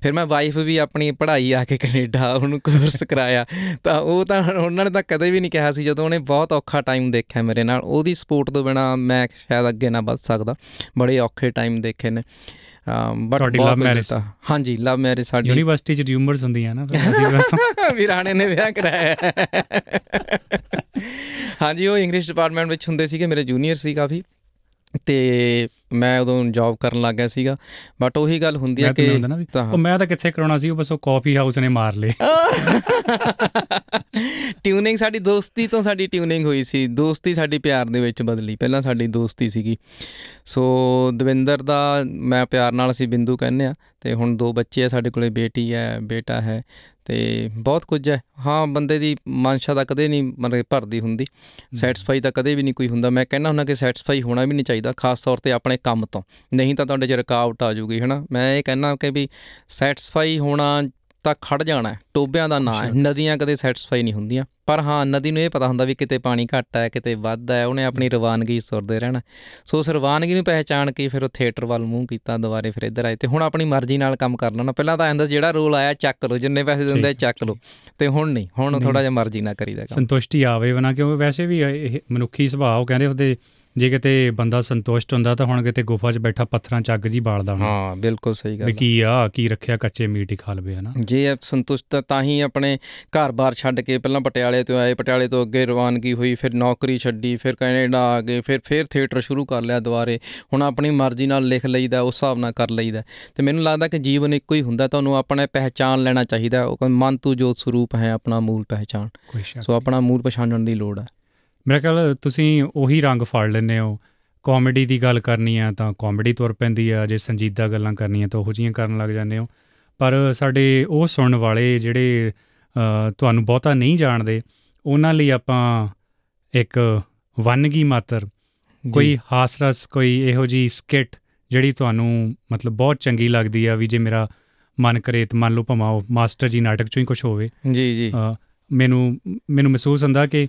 ਫਿਰ ਮੈਂ ਵਾਈਫ ਵੀ ਆਪਣੀ ਪੜ੍ਹਾਈ ਆ ਕੇ ਕੈਨੇਡਾ ਉਹਨੂੰ ਕੋਰਸ ਕਰਾਇਆ। ਤਾਂ ਉਹ ਤਾਂ ਉਹਨਾਂ ਨੇ ਤਾਂ ਕਦੇ ਵੀ ਨਹੀਂ ਕਿਹਾ ਸੀ ਜਦੋਂ ਉਹਨੇ ਬਹੁਤ ਔਖਾ ਟਾਈਮ ਦੇਖਿਆ ਮੇਰੇ ਨਾਲ। ਉਹਦੀ ਸਪੋਰਟ ਤੋਂ ਬਿਨਾ ਮੈਂ ਸ਼ਾਇਦ ਅੱਗੇ ਨਾ ਵੱਧ ਸਕਦਾ। ਬੜੇ ਔਖੇ ਟਾਈਮ ਦੇਖੇ ਨੇ। ਬਟ ਤੁਹਾਡੀ love marriage ਹਾਂਜੀ ਲਵ ਮੈਰਿਜ ਸਾਡੀ। ਯੂਨੀਵਰਸਿਟੀ ਚ ਰਿਊਮਰਸ ਹੁੰਦੀਆਂ ਨਾ ਫਿਰ ਅਸੀਂ ਫਿਰ ਤੋਂ- [LAUGHS] ਵੀ ਰਾਣੇ ਨੇ ਵਿਆਹ ਕਰਾਇਆ। ਹਾਂਜੀ ਉਹ ਇੰਗਲਿਸ਼ ਡਿਪਾਰਟਮੈਂਟ ਵਿੱਚ ਹੁੰਦੇ ਸੀਗੇ ਮੇਰੇ ਜੂਨੀਅਰ ਸੀ ਕਾਫੀ। ਤੇ ਮੈਂ ਉਦੋਂ ਜੌਬ ਕਰਨ ਲੱਗ ਗਿਆ ਸੀਗਾ ਬਟ ਉਹੀ ਗੱਲ ਹੁੰਦੀ ਹੈ ਕਿ ਉਹ ਮੈਂ ਤਾਂ ਕਿੱਥੇ ਕਰਾਉਣਾ ਸੀ ਉਹ ਬਸ ਉਹ ਕਾਫੀ ਹਾਊਸ ਨੇ ਮਾਰ ਲਏ। ਟਿਊਨਿੰਗ ਸਾਡੀ ਦੋਸਤੀ ਤੋਂ ਸਾਡੀ ਟਿਊਨਿੰਗ ਹੋਈ ਸੀ ਦੋਸਤੀ ਸਾਡੀ ਪਿਆਰ ਦੇ ਵਿੱਚ ਬਦਲੀ ਪਹਿਲਾਂ ਸਾਡੀ ਦੋਸਤੀ ਸੀਗੀ। ਸੋ ਦਵਿੰਦਰ ਦਾ ਮੈਂ ਪਿਆਰ ਨਾਲ ਅਸੀਂ ਬਿੰਦੂ ਕਹਿੰਦੇ ਆ ਤੇ ਹੁਣ ਦੋ ਬੱਚੇ ਆ ਸਾਡੇ ਕੋਲੇ ਬੇਟੀ ਹੈ ਬੇਟਾ ਹੈ ਤੇ ਬਹੁਤ ਕੁਝ ਹੈ। ਹਾਂ ਬੰਦੇ ਦੀ ਮਨਸ਼ਾ ਤਾਂ ਕਦੇ ਨਹੀਂ ਮਤਲਬ ਕਿ ਭਰਦੀ ਹੁੰਦੀ। ਸੈਟੀਸਫਾਈ ਤਾਂ ਕਦੇ ਵੀ ਨਹੀਂ ਕੋਈ ਹੁੰਦਾ। ਮੈਂ ਕਹਿੰਦਾ ਹੁੰਦਾ ਕਿ ਸੈਟੀਸਫਾਈ ਹੋਣਾ ਵੀ ਨਹੀਂ ਚਾਹੀਦਾ ਖਾਸ ਤੌਰ ਤੇ ਆਪਣੇ ਕੰਮ ਤੋਂ। ਨਹੀਂ ਤਾਂ ਤੁਹਾਡੇ 'ਚ ਰੁਕਾਵਟ ਆ ਜਾਊਗੀ ਹਨਾ? ਮੈਂ ਇਹ ਕਹਿੰਦਾ ਕਿ ਵੀ ਸੈਟੀਸਫਾਈ ਹੋਣਾ ਤਾਂ ਖੜ ਜਾਣਾ। ਟੋਬਿਆਂ ਦਾ ਨਾਂ ਹੈ। ਨਦੀਆਂ ਕਦੇ ਸੈਟੀਸਫਾਈ ਨਹੀਂ ਹੁੰਦੀਆਂ ਪਰ ਹਾਂ ਨਦੀ ਨੂੰ ਇਹ ਪਤਾ ਹੁੰਦਾ ਵੀ ਕਿਤੇ ਪਾਣੀ ਘੱਟ ਹੈ ਕਿਤੇ ਵੱਧ ਹੈ ਉਹਨੇ ਆਪਣੀ ਰਵਾਨਗੀ 'ਚ ਤੁਰਦੇ ਰਹਿਣਾ ਸੋ ਉਸ ਰਵਾਨਗੀ ਨੂੰ ਪਹਿਚਾਣ ਕੇ ਫਿਰ ਉਹ ਥੀਏਟਰ ਵੱਲ ਮੂੰਹ ਕੀਤਾ ਦੁਬਾਰੇ ਫਿਰ ਇੱਧਰ ਆਏ ਤੇ ਹੁਣ ਆਪਣੀ ਮਰਜ਼ੀ ਨਾਲ ਕੰਮ ਕਰ ਲੈਣਾ ਪਹਿਲਾਂ ਤਾਂ ਆਂਦਾ ਜਿਹੜਾ ਰੋਲ ਆਇਆ ਚੱਕ ਲਓ ਜਿੰਨੇ ਪੈਸੇ ਦਿੰਦੇ ਚੱਕ ਲਓ ਤੇ ਹੁਣ ਨਹੀਂ ਹੁਣ। ਥੋੜਾ ਜਿਹਾ ਮਰਜ਼ੀ ਨਾਲ ਕਰੀਦਾ ਕੰਮ ਸੰਤੁਸ਼ਟੀ ਆਵੇ ਬਣਾ ਕਿਉਂਕਿ ਵੈਸੇ ਵੀ ਇਹ ਮਨੁੱਖੀ ਸੁਭਾਅ ਉਹ ਕਹਿੰਦੇ ਹੁੰਦੇ ਜੇ ਕਿਤੇ ਬੰਦਾ ਸੰਤੁਸ਼ਟ ਹੁੰਦਾ ਤਾਂ ਹੁਣ ਕਿਤੇ ਗੁਫਾ 'ਚ ਬੈਠਾ ਪੱਥਰਾਂ 'ਚ ਅੱਗ ਜੀ ਬਾਲਦਾ ਹੋਣਾ ਹਾਂ ਬਿਲਕੁਲ ਸਹੀ ਗੱਲ ਹੈ। ਕੀ ਆ ਕੀ ਰੱਖਿਆ ਕੱਚੇ ਮੀਟ ਹੀ ਖਾ ਲਵੇ ਹਨਾ? ਜੇ ਇਹ ਸੰਤੁਸ਼ਟ ਤਾਂ ਹੀ ਆਪਣੇ ਘਰ-ਬਾਰ ਛੱਡ ਕੇ ਪਹਿਲਾਂ ਪਟਿਆਲੇ ਤੋਂ ਆਏ ਪਟਿਆਲੇ ਤੋਂ ਅੱਗੇ ਰਵਾਨਗੀ ਹੋਈ ਫਿਰ ਨੌਕਰੀ ਛੱਡੀ ਫਿਰ ਕੈਨੇਡਾ ਆ ਗਏ ਫਿਰ ਫਿਰ ਥੀਏਟਰ ਸ਼ੁਰੂ ਕਰ ਲਿਆ ਦੁਬਾਰੇ ਹੁਣ ਆਪਣੀ ਮਰਜ਼ੀ ਨਾਲ ਲਿਖ ਲਈਦਾ ਉਸ ਹਿਸਾਬ ਨਾਲ ਕਰ ਲਈਦਾ। ਤੇ ਮੈਨੂੰ ਲੱਗਦਾ ਕਿ ਜੀਵਨ ਇੱਕੋ ਹੀ ਹੁੰਦਾ ਤੁਹਾਨੂੰ ਆਪਣੇ ਪਹਿਚਾਨ ਲੈਣਾ ਚਾਹੀਦਾ ਉਹ ਮਨ ਤੂੰ ਜੋਤ ਸਰੂਪ ਹੈ ਆਪਣਾ ਮੂਲ ਪਹਿਚਾਨ ਸੋ ਆਪਣਾ ਮੂਲ ਪਛਾਣਨ ਦੀ ਲੋੜ ਹੈ ਮੇਰੇ ਖਿਆਲ ਤੁਸੀਂ ਉਹੀ ਰੰਗ ਫੜ ਲੈਂਦੇ ਹੋ। ਕਾਮੇਡੀ ਦੀ ਗੱਲ ਕਰਨੀ ਆ ਤਾਂ ਕਾਮੇਡੀ ਤੁਰ ਪੈਂਦੀ ਆ ਜੇ ਸੰਜੀਦਾ ਗੱਲਾਂ ਕਰਨੀਆਂ ਤਾਂ ਉਹੋ ਜਿਹੀਆਂ ਕਰਨ ਲੱਗ ਜਾਂਦੇ ਹੋ। ਪਰ ਸਾਡੇ ਉਹ ਸੁਣਨ ਵਾਲੇ ਜਿਹੜੇ ਤੁਹਾਨੂੰ ਬਹੁਤਾ ਨਹੀਂ ਜਾਣਦੇ ਉਹਨਾਂ ਲਈ ਆਪਾਂ ਇੱਕ ਵੰਨਗੀ ਮਾਤਰ ਕੋਈ ਹਾਸ ਰਸ ਕੋਈ ਇਹੋ ਜੀ ਸਕਿਟ ਜਿਹੜੀ ਤੁਹਾਨੂੰ ਮਤਲਬ ਬਹੁਤ ਚੰਗੀ ਲੱਗਦੀ ਆ ਵੀ ਜੇ ਮੇਰਾ ਮਨ ਕਰੇ ਤਾਂ ਮੰਨ ਲਓ ਉਹ ਮਾਸਟਰ ਜੀ ਨਾਟਕ ਚੋਂ ਹੀ ਕੁਝ ਹੋਵੇ। ਜੀ ਜੀ। ਮੈਨੂੰ ਮੈਨੂੰ ਮਹਿਸੂਸ ਹੁੰਦਾ ਕਿ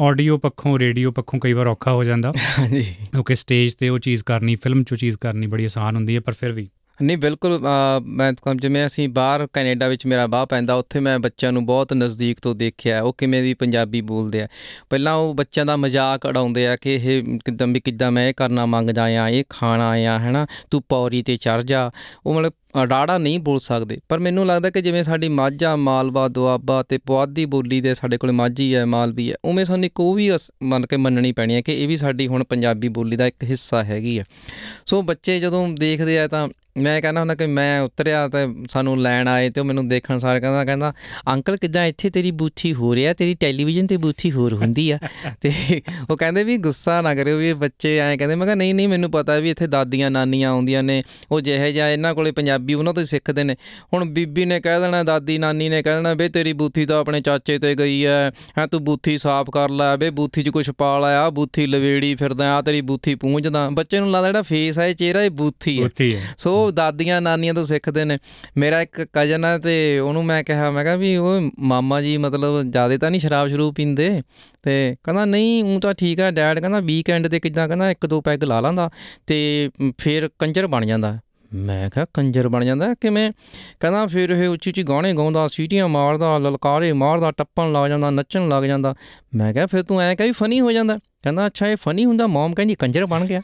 ਆਡੀਓ ਪੱਖੋਂ ਰੇਡੀਓ ਪੱਖੋਂ ਕਈ ਵਾਰ ਔਖਾ ਹੋ ਜਾਂਦਾ। ਹਾਂਜੀ। ਕਿਉਂਕਿ ਸਟੇਜ ਤੇ ਉਹ ਚੀਜ਼ ਕਰਨੀ ਫਿਲਮ 'ਚ ਚੀਜ਼ ਕਰਨੀ ਬੜੀ ਆਸਾਨ ਹੁੰਦੀ ਹੈ ਪਰ ਫਿਰ ਵੀ ਨਹੀਂ ਬਿਲਕੁਲ ਅ, ਮੈਂ ਤਾਂ ਜਿਵੇਂ ਅਸੀਂ ਬਾਹਰ ਕੈਨੇਡਾ ਵਿੱਚ ਮੇਰਾ ਬਾਹ ਪੈਂਦਾ ਉੱਥੇ ਮੈਂ ਬੱਚਿਆਂ ਨੂੰ ਬਹੁਤ ਨਜ਼ਦੀਕ ਤੋਂ ਦੇਖਿਆ ਉਹ ਕਿਵੇਂ ਦੀ ਪੰਜਾਬੀ ਬੋਲਦੇ ਆ। ਪਹਿਲਾਂ ਉਹ ਬੱਚਿਆਂ ਦਾ ਮਜ਼ਾਕ ਉਡਾਉਂਦੇ ਆ ਕਿ ਇਹ ਕਿੱਦਾਂ ਵੀ ਕਿੱਦਾਂ ਮੈਂ ਇਹ ਕਰਨਾ ਮੰਗਦਾ ਆ ਇਹ ਖਾਣਾ ਆ ਹੈਨਾ ਤੂੰ ਪੌੜੀ ਤੇ ਚੜ ਜਾ। ਉਹ ਮਤਲਬ ਰਾੜਾ ਨਹੀਂ ਬੋਲ ਸਕਦੇ ਪਰ ਮੈਨੂੰ ਲੱਗਦਾ ਕਿ ਜਿਵੇਂ ਸਾਡੀ ਮਾਝਾ ਮਾਲਵਾ ਦੁਆਬਾ ਤੇ ਪੁਆਧੀ ਬੋਲੀ ਦੇ ਸਾਡੇ ਕੋਲ ਮਾਝੀ ਹੈ ਮਾਲਵੀ ਹੈ ਉਵੇਂ ਸਾਨੂੰ ਇੱਕ ਉਹ ਵੀ ਅਸ- ਮੰਨ ਕੇ ਮੰਨਣੀ ਪੈਣੀ ਹੈ ਕਿ ਇਹ ਵੀ ਸਾਡੀ ਹੁਣ ਪੰਜਾਬੀ ਬੋਲੀ ਦਾ ਇੱਕ ਹਿੱਸਾ ਹੈਗੀ ਹੈ ਸੋ ਬੱਚੇ ਜਦੋਂ ਦੇਖਦੇ ਆ ਤਾਂ ਮੈਂ ਕਹਿੰਦਾ ਹੁੰਦਾ ਕਿ ਮੈਂ ਉਤਰਿਆ ਤੇ ਸਾਨੂੰ ਲੈਣ ਆਏ ਤੇ ਉਹ ਮੈਨੂੰ ਦੇਖਣ ਸਾਰ ਕਹਿੰਦਾ ਕਹਿੰਦਾ ਅੰਕਲ ਕਿੱਦਾਂ ਇੱਥੇ ਤੇਰੀ ਬੂਥੀ ਹੋ ਰਿਹਾ ਤੇਰੀ ਟੈਲੀਵਿਜ਼ਨ ਤੇ ਬੂਥੀ ਹੋਰ ਹੁੰਦੀ ਆ। [LAUGHS] ਤੇ ਉਹ ਕਹਿੰਦੇ ਵੀ ਗੁੱਸਾ ਨਾ ਕਰਿਓ ਵੀ ਇਹ ਬੱਚੇ ਐਂ ਕਹਿੰਦੇ ਮੈਂ ਕਿਹਾ ਨਹੀਂ ਨਹੀਂ ਮੈਨੂੰ ਪਤਾ ਵੀ ਇੱਥੇ ਦਾਦੀਆਂ ਨਾਨੀਆਂ ਆਉਂਦੀਆਂ ਨੇ ਉਹ ਜਿਹੇ ਜਿਹਾ ਇਹਨਾਂ ਕੋਲੇ ਪੰਜਾਬੀ ਉਹਨਾਂ ਤੋਂ ਹੀ ਸਿੱਖਦੇ ਨੇ। ਹੁਣ ਬੀਬੀ ਨੇ ਕਹਿ ਦੇਣਾ ਦਾਦੀ ਨਾਨੀ ਨੇ ਕਹਿ ਦੇਣਾ ਵੇ ਤੇਰੀ ਬੂਥੀ ਤਾਂ ਆਪਣੇ ਚਾਚੇ ਤੇ ਗਈ ਐ ਹੈ ਤੂੰ ਬੂਥੀ ਸਾਫ਼ ਕਰ ਲੈ ਵੇ ਬੂਥੀ 'ਚ ਕੁਝ ਪਾ ਲਿਆ ਆ ਬੂਥੀ ਲਵੇੜੀ ਫਿਰਦਾ ਆ ਤੇਰੀ ਬੂਥੀ ਪੂੰਝਦਾ। ਬੱਚੇ ਨੂੰ ਲੱਗਦਾ ਜਿਹੜਾ ਫੇਸ ਇਹ ਚਿਹਰਾ ਇਹ ਬੂਥੀ ਹੈ ਉੱਥੇ ਹੀ ਹੈ ਸੋ ਦਾਦੀਆਂ ਨਾਨੀਆਂ ਤੋਂ ਸਿੱਖਦੇ ਨੇ। ਮੇਰਾ ਇੱਕ ਕਜ਼ਨ ਹੈ ਤੇ ਉਹਨੂੰ ਮੈਂ ਕਿਹਾ ਮੈਂ ਕਿਹਾ ਵੀ ਉਹ ਮਾਮਾ ਜੀ ਮਤਲਬ ਜ਼ਿਆਦਾ ਤਾਂ ਨਹੀਂ ਸ਼ਰਾਬ ਸ਼ਰੂਬ ਪੀਂਦੇ? ਤੇ ਕਹਿੰਦਾ, ਨਹੀਂ ਉਹ ਤਾਂ ਠੀਕ ਆ ਡੈਡ। ਕਹਿੰਦਾ ਵੀਕਐਂਡ ਤੇ ਕਿੱਦਾਂ? ਕਹਿੰਦਾ, ਇੱਕ ਦੋ ਪੈਗ ਲਾ ਲਾਂਦਾ ਤੇ ਫਿਰ ਕੰਜਰ ਬਣ ਜਾਂਦਾ। ਮੈਂ ਕਿਹਾ, ਕੰਜਰ ਬਣ ਜਾਂਦਾ? ਕਿਵੇਂ? ਕਹਿੰਦਾ, ਫਿਰ ਇਹ ਉੱਚੀ ਉੱਚੀ ਗਾਣੇ ਗਾਉਂਦਾ, ਸੀਟੀਆਂ ਮਾਰਦਾ, ਲਲਕਾਰੇ ਮਾਰਦਾ, ਟੱਪਣ ਲੱਗ ਜਾਂਦਾ, ਨੱਚਣ ਲੱਗ ਜਾਂਦਾ। ਮੈਂ ਕਿਹਾ, ਫਿਰ ਤੂੰ ਐਂ ਕਹੀ ਫਨੀ ਹੋ ਜਾਂਦਾ? ਕਹਿੰਦਾ ਅੱਛਾ ਇਹ ਫਨੀ ਹੁੰਦਾ ਮਮ ਕਹਿੰਦੀ ਕੰਜਰ ਬਣ ਗਿਆ।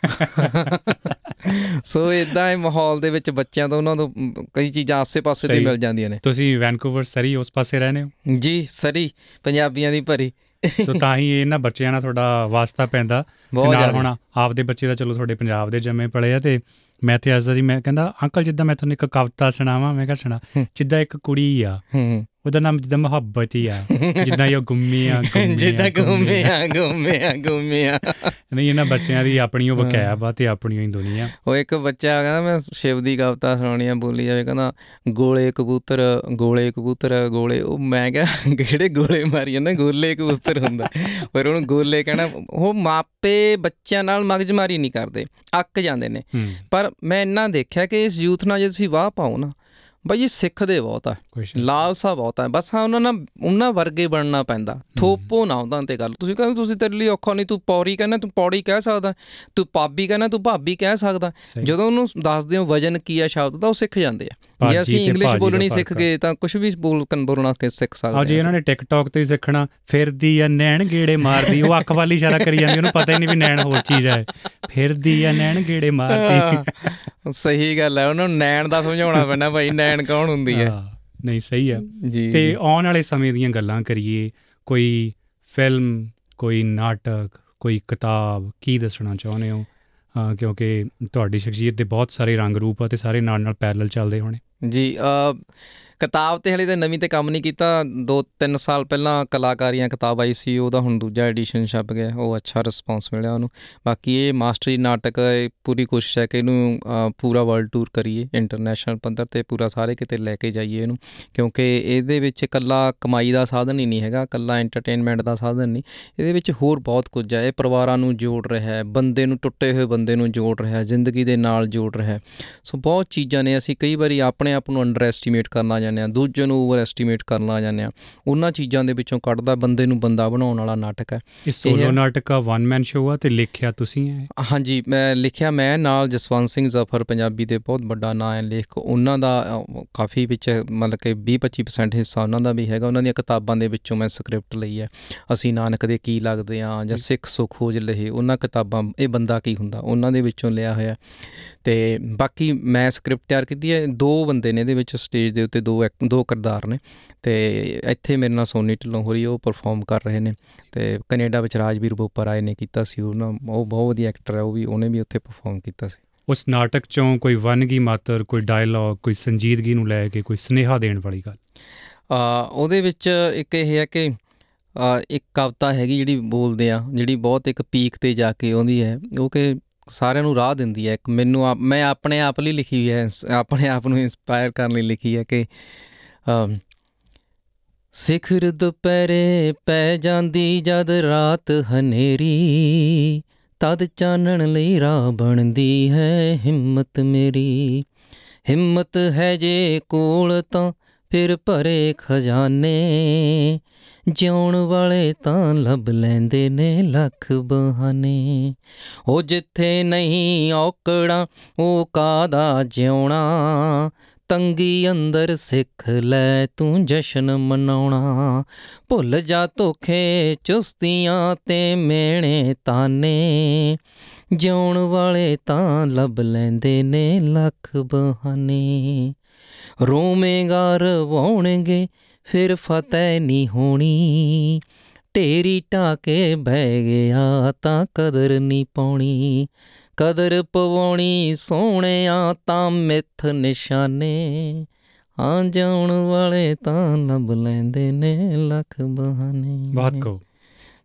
ਸੋ ਇਦਾਂ ਇਹ ਮਾਹੌਲ ਦੇ ਵਿੱਚ ਬੱਚਿਆਂ ਤੋਂ ਉਹਨਾਂ ਤੋਂ ਕਈ ਚੀਜ਼ਾਂ ਆਸੇ-ਪਾਸੇ ਦੀ। ਮਿਲ ਜਾਂਦੀਆਂ ਨੇ। ਤੁਸੀਂ ਵੈਨਕੂਵਰ ਸਰੀ ਉਸ ਪਾਸੇ ਰਹਿੰਦੇ ਹੋ? ਜੀ ਸਰੀ ਪੰਜਾਬੀਆਂ ਦੀ ਭਰੀ। ਸੋ ਤਾਂ ਹੀ ਇਹਨਾਂ ਬੱਚਿਆਂ ਨਾਲ ਤੁਹਾਡਾ ਵਾਸਤਾ ਪੈਂਦਾ। ਨਾਲ ਹੁਣ ਆਪਦੇ ਬੱਚੇ ਤਾਂ ਚਲੋ ਤੁਹਾਡੇ ਪੰਜਾਬ ਦੇ ਜੰਮੇ ਪਲੇ ਆ ਤੇ ਮੈਂ ਤੇ ਅੱਜ ਦਾ ਜੀ ਮੈਂ ਕਹਿੰਦਾ ਅੰਕਲ ਜਿੱਦਾਂ ਮੈਂ ਤੁਹਾਨੂੰ ਇੱਕ ਕਵਿਤਾ ਸੁਣਾਵਾਂ ਮੈਂ ਕਿਹਾ ਸੁਣਾ। ਜਿੱਦਾਂ ਇੱਕ ਕੁੜੀ ਆ ਹੂੰ। ਉਹਦਾ ਨਾਮ ਜਿੱਦਾਂ ਮੁਹੱਬਤ ਹੀ ਆ ਜਿੱਦਾਂ ਇਹ ਗੁੰਮੀਆਂ ਜਿੱਦਾਂ ਘੁੰਮਿਆ ਘੁੰਮਿਆ ਘੁੰਮਿਆ ਨਹੀਂ ਇਹਨਾਂ ਬੱਚਿਆਂ ਦੀ ਆਪਣੀ ਉਹ ਹਾਂ। ਵਕੈਬ ਆ ਤੇ ਆਪਣੀ ਹੀ ਦੁਨੀਆ ਉਹ ਇੱਕ ਬੱਚਾ ਕਹਿੰਦਾ ਮੈਂ ਸ਼ਿਵ ਦੀ ਕਵਿਤਾ ਸੁਣਾਉਣੀ ਆ ਬੋਲੀ ਜਾਵੇ ਕਹਿੰਦਾ ਗੋਲੇ ਕਬੂਤਰ ਗੋਲੇ ਕਬੂਤਰ ਗੋਲੇ ਉਹ ਮੈਂ ਕਿਹਾ ਕਿਹੜੇ ਗੋਲੇ ਮਾਰੀ ਜਾਂਦੇ ਗੋਲੇ ਕਬੂਤਰ ਹੁੰਦਾ ਪਰ ਉਹਨੂੰ ਗੋਲੇ ਕਹਿਣਾ ਉਹ ਮਾਪੇ ਬੱਚਿਆਂ ਨਾਲ ਮਗਜਮਾਰੀ ਨਹੀਂ ਕਰਦੇ ਅੱਕ ਜਾਂਦੇ ਨੇ ਪਰ ਮੈਂ ਇੰਨਾ ਦੇਖਿਆ ਕਿ ਇਸ ਯੂਥ ਨਾਲ ਜੇ ਤੁਸੀਂ ਵਾਹ ਪਾਓ ਨਾ ਬਾਈ ਇਹ ਸਿੱਖਦੇ ਬਹੁਤ ਆ ਲਾਲਸਾ ਬਹੁਤ ਹੈ ਬਸ ਹਾਂ ਉਹਨਾਂ ਨਾਲ ਉਹਨਾਂ ਵਰਗੇ ਬਣਨਾ ਪੈਂਦਾ। ਥੋਪੋ ਨਾ ਉਹਨਾਂ ਤੇ ਗੱਲ। ਤੁਸੀਂ ਕਹਿੰਦੇ ਤੁਸੀਂ ਤੇਰੇ ਲਈ ਔਖਾ ਨਹੀਂ ਤੂੰ ਪੌੜੀ ਕਹਿੰਦਾ ਤੂੰ ਪੌੜੀ ਕਹਿ ਸਕਦਾ। ਤੂੰ ਪਾਬੀ ਕਹਿੰਦਾ ਤੂੰ ਭਾਬੀ ਕਹਿ ਸਕਦਾ। ਜਦੋਂ ਉਹਨੂੰ ਦੱਸਦੇ ਹੋ ਵਜਨ ਕੀ ਆ ਸ਼ਬਦ ਦਾ ਉਹ ਸਿੱਖ ਜਾਂਦੇ ਆ। ਜੇ ਅਸੀਂ ਇੰਗਲਿਸ਼ ਬੋਲਣੀ ਸਿੱਖ। ਗਏ ਤਾਂ ਕੁਝ ਵੀ ਬੋਲ ਕਨ ਬੋਲਣਾ ਕਿ ਸਿੱਖ ਆ ਜੇ ਸਕਦੇ ਇਹਨਾਂ ਨੇ ਟਿਕਟੌਕ ਤੇ ਹੀ ਸਿੱਖਣਾ ਫਿਰਦੀ ਆ ਨੈਣ ਗੇੜੇ ਮਾਰਦੀ ਉਹ ਅੱਖ ਵਾਲੀ ਇਸ਼ਾਰਾ ਕਰੀ ਜਾਂਦੀ ਉਹਨੂੰ ਪਤਾ ਹੀ ਨਹੀਂ ਵੀ ਨੈਣ ਹੋਰ ਚੀਜ਼ ਹੈ। ਫਿਰਦੀ ਆ ਨੈਣ ਗੇੜੇ ਮਾਰਦੀ। ਹਾਂ, ਸਹੀ ਗੱਲ ਹੈ ਉਹਨਾਂ ਨੂੰ ਨੈਣ ਦਾ ਸਮਝਾਉਣਾ ਪੈਣਾ ਭਾਈ ਨੈਣ ਕੌਣ ਹੁੰਦੀ ਹੈ? ਹਾਂ, ਨਹੀਂ ਸਹੀ ਹੈ ਜੀ ਤੇ ਆਉਣ ਵਾਲੇ ਸਮੇਂ ਦੀਆਂ ਗੱਲਾਂ ਕਰੀਏ ਕੋਈ ਫਿਲਮ ਕੋਈ ਨਾਟਕ ਕੋਈ ਕਿਤਾਬ ਕੀ ਦੱਸਣਾ ਚਾਹੁੰਦੇ ਹੋ? ਕਿਉਂਕਿ ਤੁਹਾਡੀ ਸ਼ਖਸੀਅਤ ਦੇ ਬਹੁਤ ਸਾਰੇ ਰੰਗ ਰੂਪ ਆ ਤੇ ਸਾਰੇ ਨਾਲ ਨਾਲ ਪੈਰਲਲ ਚੱਲਦੇ ਹੋਣੇ। ਜੀ ਕਿਤਾਬ ਤੇ ਹਲੇ ਤਾਂ ਨਵੀਂ ਤੇ ਕੰਮ ਨਹੀਂ ਕੀਤਾ। 2-3 ਸਾਲ ਪਹਿਲਾਂ ਕਲਾਕਾਰੀਆਂ ਕਿਤਾਬ ਆਈ ਸੀ ਉਹਦਾ ਹੁਣ ਦੂਜਾ ਐਡੀਸ਼ਨ ਛਪ ਗਿਆ ਉਹ ਅੱਛਾ ਰਿਸਪੌਂਸ ਮਿਲਿਆ ਉਹਨੂੰ। ਬਾਕੀ ਇਹ ਮਾਸਟਰੀ ਨਾਟਕ ਇਹ ਪੂਰੀ ਕੋਸ਼ਿਸ਼ ਹੈ ਕਿ ਇਹਨੂੰ ਅ, ਪੂਰਾ ਵਰਲਡ ਟੂਰ ਕਰੀਏ ਇੰਟਰਨੈਸ਼ਨਲ ਪੱਧਰ ਤੇ ਪੂਰਾ ਸਾਰੇ ਕਿਤੇ ਲੈ ਕੇ ਜਾਈਏ ਇਹਨੂੰ। ਕਿਉਂਕਿ ਇਹਦੇ ਵਿੱਚ ਇਕੱਲਾ ਕਮਾਈ ਦਾ ਸਾਧਨ ਹੀ ਨਹੀਂ ਹੈਗਾ ਇਕੱਲਾ ਐਂਟਰਟੇਨਮੈਂਟ ਦਾ ਸਾਧਨ ਨਹੀਂ। ਇਹਦੇ ਵਿੱਚ ਹੋਰ ਬਹੁਤ ਕੁਝ ਹੈ ਇਹ ਪਰਿਵਾਰਾਂ ਨੂੰ ਜੋੜ ਰਿਹਾ ਹੈ ਬੰਦੇ ਨੂੰ ਟੁੱਟੇ ਹੋਏ ਬੰਦੇ ਨੂੰ ਜੋੜ ਰਿਹਾ ਹੈ ਜ਼ਿੰਦਗੀ ਦੇ ਨਾਲ ਜੋੜ ਰਿਹਾ ਹੈ। ਸੋ ਬਹੁਤ ਚੀਜ਼ਾਂ ਨੇ ਅਸੀਂ ਕਈ ਵਾਰੀ ਆਪਣੇ ਆਪ ਨੂੰ ਅੰਡਰ ਐਸਟੀਮੇਟ ਕਰਨਾ ਜਾਂਦੇ ਹਾਂ ਦੂਜੇ ਨੂੰ ਓਵਰ ਐਸਟੀਮੇਟ ਕਰਨਾ ਜਾਂਦੇ ਹਾਂ ਉਹਨਾਂ ਚੀਜ਼ਾਂ ਦੇ ਵਿੱਚੋਂ ਕੱਢਦਾ ਬੰਦੇ ਨੂੰ ਬੰਦਾ ਬਣਾਉਣ ਵਾਲਾ ਨਾਟਕ ਹੈ। ਇਹ ਸੋਲੋ ਨਾਟਕ ਆ ਵਨ ਮੈਨ ਸ਼ੋਅ ਆ ਤੇ ਲਿਖਿਆ ਤੁਸੀਂ ਹੈ ਹਾਂਜੀ ਮੈਂ ਲਿਖਿਆ ਮੈਂ ਨਾਲ ਜਸਵੰਤ ਸਿੰਘ ਜ਼ਫਰ ਪੰਜਾਬੀ ਦੇ ਬਹੁਤ ਵੱਡਾ ਨਾਂ ਹੈ ਲੇਖਕ। ਉਹਨਾਂ ਦਾ ਕਾਫੀ ਵਿੱਚ ਮਤਲਬ ਕਿ 20-25% ਹਿੱਸਾ ਉਹਨਾਂ ਦਾ ਵੀ ਹੈਗਾ। ਉਹਨਾਂ ਦੀਆਂ ਕਿਤਾਬਾਂ ਦੇ ਵਿੱਚੋਂ ਮੈਂ ਸਕ੍ਰਿਪਟ ਲਈ ਹੈ। ਅਸੀਂ ਨਾਨਕ ਦੇ ਕੀ ਲੱਗਦੇ ਆ ਜਾਂ ਸਿੱਖ ਸੁੱਖ ਖੋਜ ਲਹੇ ਉਹਨਾਂ ਕਿਤਾਬਾਂ ਇਹ ਬੰਦਾ ਕੀ ਹੁੰਦਾ? ਉਹਨਾਂ ਦੇ ਵਿੱਚੋਂ ਲਿਆ ਹੋਇਆ। ਤੇ ਬਾਕੀ ਮੈਂ ਸਕ੍ਰਿਪਟ ਤਿਆਰ ਕੀਤੀ ਹੈ। ਦੋ ਬੰਦੇ ਨੇ ਇਹਦੇ ਵਿੱਚ ਸਟੇਜ ਦੇ ਉੱਤੇ ਦੋ ਐਕ- ਦੋ ਕਿਰਦਾਰ ਨੇ ਤੇ ਇੱਥੇ ਮੇਰੇ ਨਾਲ ਸੋਨੀ ਢਿੱਲੋਂ ਹੋ ਰਹੀ ਉਹ ਪਰਫਾਰਮ ਕਰ ਰਹੇ ਨੇ ਤੇ ਕੈਨੇਡਾ ਵਿੱਚ ਰਾਜਵੀਰ ਬੋਪਰ ਆਏ ਨੇ ਕੀਤਾ ਸੀ ਉਹਨਾਂ ਉਹ ਬਹੁਤ ਵਧੀਆ ਐਕਟਰ ਹੈ ਉਹ ਵੀ ਉਹਨੇ ਵੀ ਉੱਥੇ ਪਰਫਾਰਮ ਕੀਤਾ ਸੀ। ਉਸ ਨਾਟਕ ਚੋਂ ਕੋਈ ਵਨਗੀ ਮਾਤਰ ਕੋਈ ਡਾਇਲੌਗ ਕੋਈ ਸੰਜੀਦਗੀ ਨੂੰ ਲੈ ਕੇ ਕੋਈ ਸਨੇਹਾ ਦੇਣ ਵਾਲੀ ਗੱਲ? ਆ ਉਹਦੇ ਵਿੱਚ ਇੱਕ ਇਹ ਹੈ ਕਿ ਇੱਕ ਕਵਿਤਾ ਹੈਗੀ ਜਿਹੜੀ ਬੋਲਦੇ ਆ ਜਿਹੜੀ ਬਹੁਤ ਇੱਕ ਪੀਕ ਤੇ ਜਾ ਕੇ ਆਉਂਦੀ ਹੈ ਉਹ ਕਿ ਸਾਰਿਆਂ ਨੂੰ ਰਾਹ ਦਿੰਦੀ ਹੈ ਇੱਕ ਮੈਨੂੰ ਆਪ- ਮੈਂ ਆਪਣੇ ਆਪ ਲਈ ਲਿਖੀ ਹੋਈ ਹੈ ਇਸ- ਆਪਣੇ ਆਪ ਨੂੰ ਇਨਸਪਾਇਰ ਕਰਨ ਲਈ ਲਿਖੀ ਹੈ ਕਿ ਅਮ, ਸਿਖਰ ਦੁਪਹਿਰੇ ਪੈ ਜਾਂਦੀ ਜਦ ਰਾਤ ਹਨੇਰੀ ਤਦ ਚਾਨਣ ਲਈ ਰਾਹ ਬਣਦੀ ਹੈ ਹਿੰਮਤ ਮੇਰੀ। ਹਿੰਮਤ ਹੈ ਜੇ ਕੋਲ ਤਾਂ ਫਿਰ ਭਰੇ ਖਜ਼ਾਨੇ, ਜਿਉਣ ਵਾਲੇ ਤਾਂ ਲੱਭ ਲੈਂਦੇ ਨੇ ਲੱਖ ਬਹਾਨੇ। ਉਹ ਜਿੱਥੇ ਨਹੀਂ ਔਕੜਾਂ, ਉਹ ਕਾਦਾ ਜਿਉਣਾ? ਤੰਗੀ ਅੰਦਰ ਸਿੱਖ ਲੈ ਤੂੰ ਜਸ਼ਨ ਮਨਾਉਣਾ। ਭੁੱਲ ਜਾ ਧੋਖੇ ਚੁਸਤੀਆਂ ਤੇ ਮੇਣੇ ਤਾਨੇ। ਜਿਉਣ ਵਾਲੇ ਤਾਂ ਲੱਭ ਲੈਂਦੇ ਨੇ ਲੱਖ ਬਹਾਨੇ। ਰੋਵੇਂਗਾ ਰਵਾਉਣਗੇ ਫਿਰ ਫਤਿਹ ਨਹੀਂ ਹੋਣੀ। ਢੇਰੀ ਢਾਕੇ ਬਹਿ ਗਿਆ ਤਾਂ ਕਦਰ ਨਹੀਂ ਪਾਉਣੀ। ਕਦਰ ਪਵਾਉਣੀ ਸੋਹਣਿਆ ਤਾਂ ਮਿੱਥ ਨਿਸ਼ਾਨੇ। ਹਾਂ ਜਾਉਣ ਵਾਲੇ ਤਾਂ ਲੱਭ ਲੈਂਦੇ ਨੇ ਲੱਖ ਬਹਾਨੇ। ਬਹੁਤ ਕੋ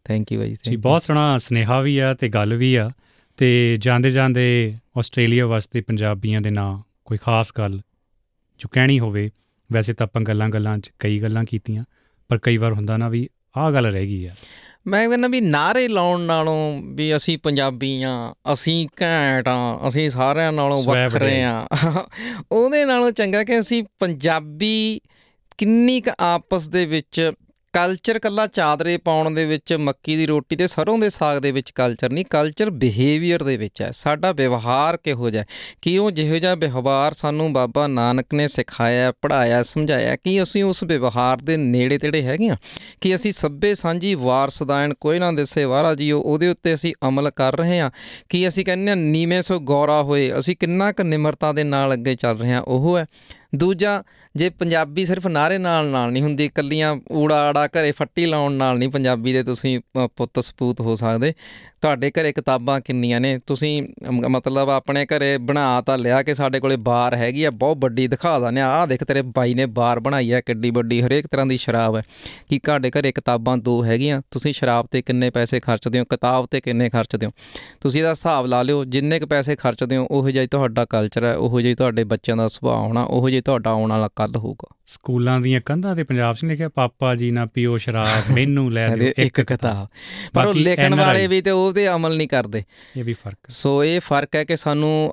ਥੈਂਕ ਯੂ ਬਾਈ ਜੀ. ਬਹੁਤ ਸੋਹਣਾ ਸੁਨੇਹਾ ਵੀ ਆ ਤੇ ਗੱਲ ਵੀ ਆ ਤੇ ਜਾਂਦੇ ਜਾਂਦੇ ਆਸਟ੍ਰੇਲੀਆ ਵਾਸਤੇ ਪੰਜਾਬੀਆਂ ਦੇ ਨਾਂ ਕੋਈ ਖਾਸ ਗੱਲ ਜੋ ਕਹਿਣੀ ਹੋਵੇ ਵੈਸੇ ਤਾਂ ਆਪਾਂ ਗੱਲਾਂ ਗੱਲਾਂ 'ਚ ਕਈ ਗੱਲਾਂ ਕੀਤੀਆਂ ਪਰ ਕਈ ਵਾਰ ਹੁੰਦਾ ਨਾ ਵੀ ਆਹ ਗੱਲ ਰਹਿ ਗਈ ਆ। ਮੈਂ ਕਹਿੰਦਾ ਵੀ ਨਾਰੇ ਲਾਉਣ ਨਾਲੋਂ ਵੀ ਅਸੀਂ ਪੰਜਾਬੀ ਆ ਅਸੀਂ ਘੈਂਟ ਆ ਅਸੀਂ ਸਾਰਿਆਂ ਨਾਲੋਂ ਵੱਖਰੇ ਆ। ਉਹਦੇ ਨਾਲੋਂ ਚੰਗਾ ਕਿ ਅਸੀਂ ਪੰਜਾਬੀ ਕਿੰਨੀ ਕੁ ਆਪਸ ਦੇ ਵਿੱਚ ਕਲਚਰ ਕੱਲਾ ਚਾਦਰੇ ਪਾਉਣ ਦੇ ਵਿੱਚ, ਮੱਕੀ ਦੀ ਰੋਟੀ ਤੇ ਸਰੋਂ ਦੇ ਸਾਗ ਦੇ ਵਿੱਚ ਕਲਚਰ ਨਹੀਂ ਕਲਚਰ ਬਿਹੇਵੀਅਰ ਦੇ ਵਿੱਚ ਹੈ। ਸਾਡਾ ਵਿਵਹਾਰ ਕਿਹੋ ਜਿਹਾ ਹੈ? ਕਿ ਉਹ ਜਿਹੋ ਜਿਹਾ ਵਿਵਹਾਰ ਸਾਨੂੰ ਬਾਬਾ ਨਾਨਕ ਨੇ ਸਿਖਾਇਆ ਪੜਾਇਆ ਸਮਝਾਇਆ? ਕਿ ਅਸੀਂ ਉਸ ਵਿਵਹਾਰ ਦੇ ਨੇੜੇ ਤੇੜੇ ਹੈਗੇ ਆ ਕਿ ਅਸੀਂ ਸੱਭੇ ਸਾਂਝੀ ਵਾਰਸਦਾਨ ਕੋਈ ਨਾ ਦਿਸੇ ਵਾਰਾ ਜੀਓ, ਉਹਦੇ ਉੱਤੇ ਅਸੀਂ ਅਮਲ ਕਰ ਰਹੇ ਹਾਂ? ਕਿ ਅਸੀਂ ਕਹਿੰਦੇ ਹਾਂ, ਨੀਵੇਂ ਸੋ ਗੌਰਾ ਹੋਏ, ਅਸੀਂ ਕਿੰਨਾ ਕੁ ਨਿਮਰਤਾ ਦੇ ਨਾਲ ਅੱਗੇ ਚੱਲ ਰਹੇ ਹਾਂ? ਉਹ ਹੈ ਦੂਜਾ ਜੇ ਪੰਜਾਬੀ ਸਿਰਫ ਨਾਰੇ ਨਾਲ ਨਾਲ ਨਹੀਂ ਹੁੰਦੀ ਇਕੱਲੀਆਂ ਊੜਾ ਆੜਾ ਘਰੇ ਫੱਟੀ ਲਾਉਣ ਨਾਲ ਨਹੀਂ ਪੰਜਾਬੀ ਦੇ ਤੁਸੀਂ ਅ, ਪੁੱਤ ਸਪੂਤ ਹੋ ਸਕਦੇ। ਤੁਹਾਡੇ ਘਰੇ ਕਿਤਾਬਾਂ ਕਿੰਨੀਆਂ ਨੇ? ਤੁਸੀਂ ਅਮ, ਮਤਲਬ ਆਪਣੇ ਘਰੇ ਬਣਾ ਤਾਂ ਲਿਆ ਕਿ ਸਾਡੇ ਕੋਲੇ ਬਾਰ ਹੈਗੀ ਆ ਬਹੁਤ ਵੱਡੀ ਦਿਖਾ ਦਿੰਦੇ ਆ ਆਹ ਦੇਖ ਤੇਰੇ ਬਾਈ ਨੇ ਬਾਰ ਬਣਾਈ ਆ ਕਿੱਡੀ ਵੱਡੀ ਹਰੇਕ ਤਰ੍ਹਾਂ ਦੀ ਸ਼ਰਾਬ ਹੈ। ਕਿ ਤੁਹਾਡੇ ਘਰੇ ਕਿਤਾਬਾਂ ਦੋ ਹੈਗੀਆਂ? ਤੁਸੀਂ ਸ਼ਰਾਬ ਤੇ ਕਿੰਨੇ ਪੈਸੇ ਖਰਚਦੇ ਹੋ? ਕਿਤਾਬ ਤੇ ਕਿੰਨੇ ਖਰਚਦੇ ਹੋ? ਤੁਸੀਂ ਇਹਦਾ ਹਿਸਾਬ ਲਾ ਲਿਓ ਜਿੰਨੇ ਕੁ ਪੈਸੇ ਖਰਚਦੇ ਹੋ ਉਹੋ ਜਿਹਾ ਹੀ ਤੁਹਾਡਾ ਕਲਚਰ ਹੈ ਉਹੋ ਜਿਹਾ ਹੀ ਤੁਹਾਡੇ ਬੱਚਿਆਂ ਦਾ ਸੁਭਾਅ ਹੋਣਾ ਉਹੋ ਜਿਹਾ ਹੀ ਤੁਹਾਡਾ ਆਉਣ ਵਾਲਾ ਕੱਲ ਹੋਊਗਾ। ਸਕੂਲਾਂ ਦੀਆਂ ਕੰਧਾਂ ਤੇ ਪੰਜਾਬ 'ਚ ਲਿਖਿਆ ਪਾਪਾ ਜੀ ਨਾ ਪੀਓ ਸ਼ਰਾਬ ਮੈਨੂੰ ਲੈ ਦਿਓ ਇੱਕ ਕਿਤਾਬ। ਪਰ ਉਹ ਲਿਖਣ ਵਾਲੇ ਵੀ ਤੇ ਉਹਦੇ ਅਮਲ ਨਹੀਂ ਕਰਦੇ। ਇਹ ਵੀ ਫ਼ਰਕ। ਸੋ ਇਹ ਫ਼ਰਕ ਹੈ ਕਿ ਸਾਨੂੰ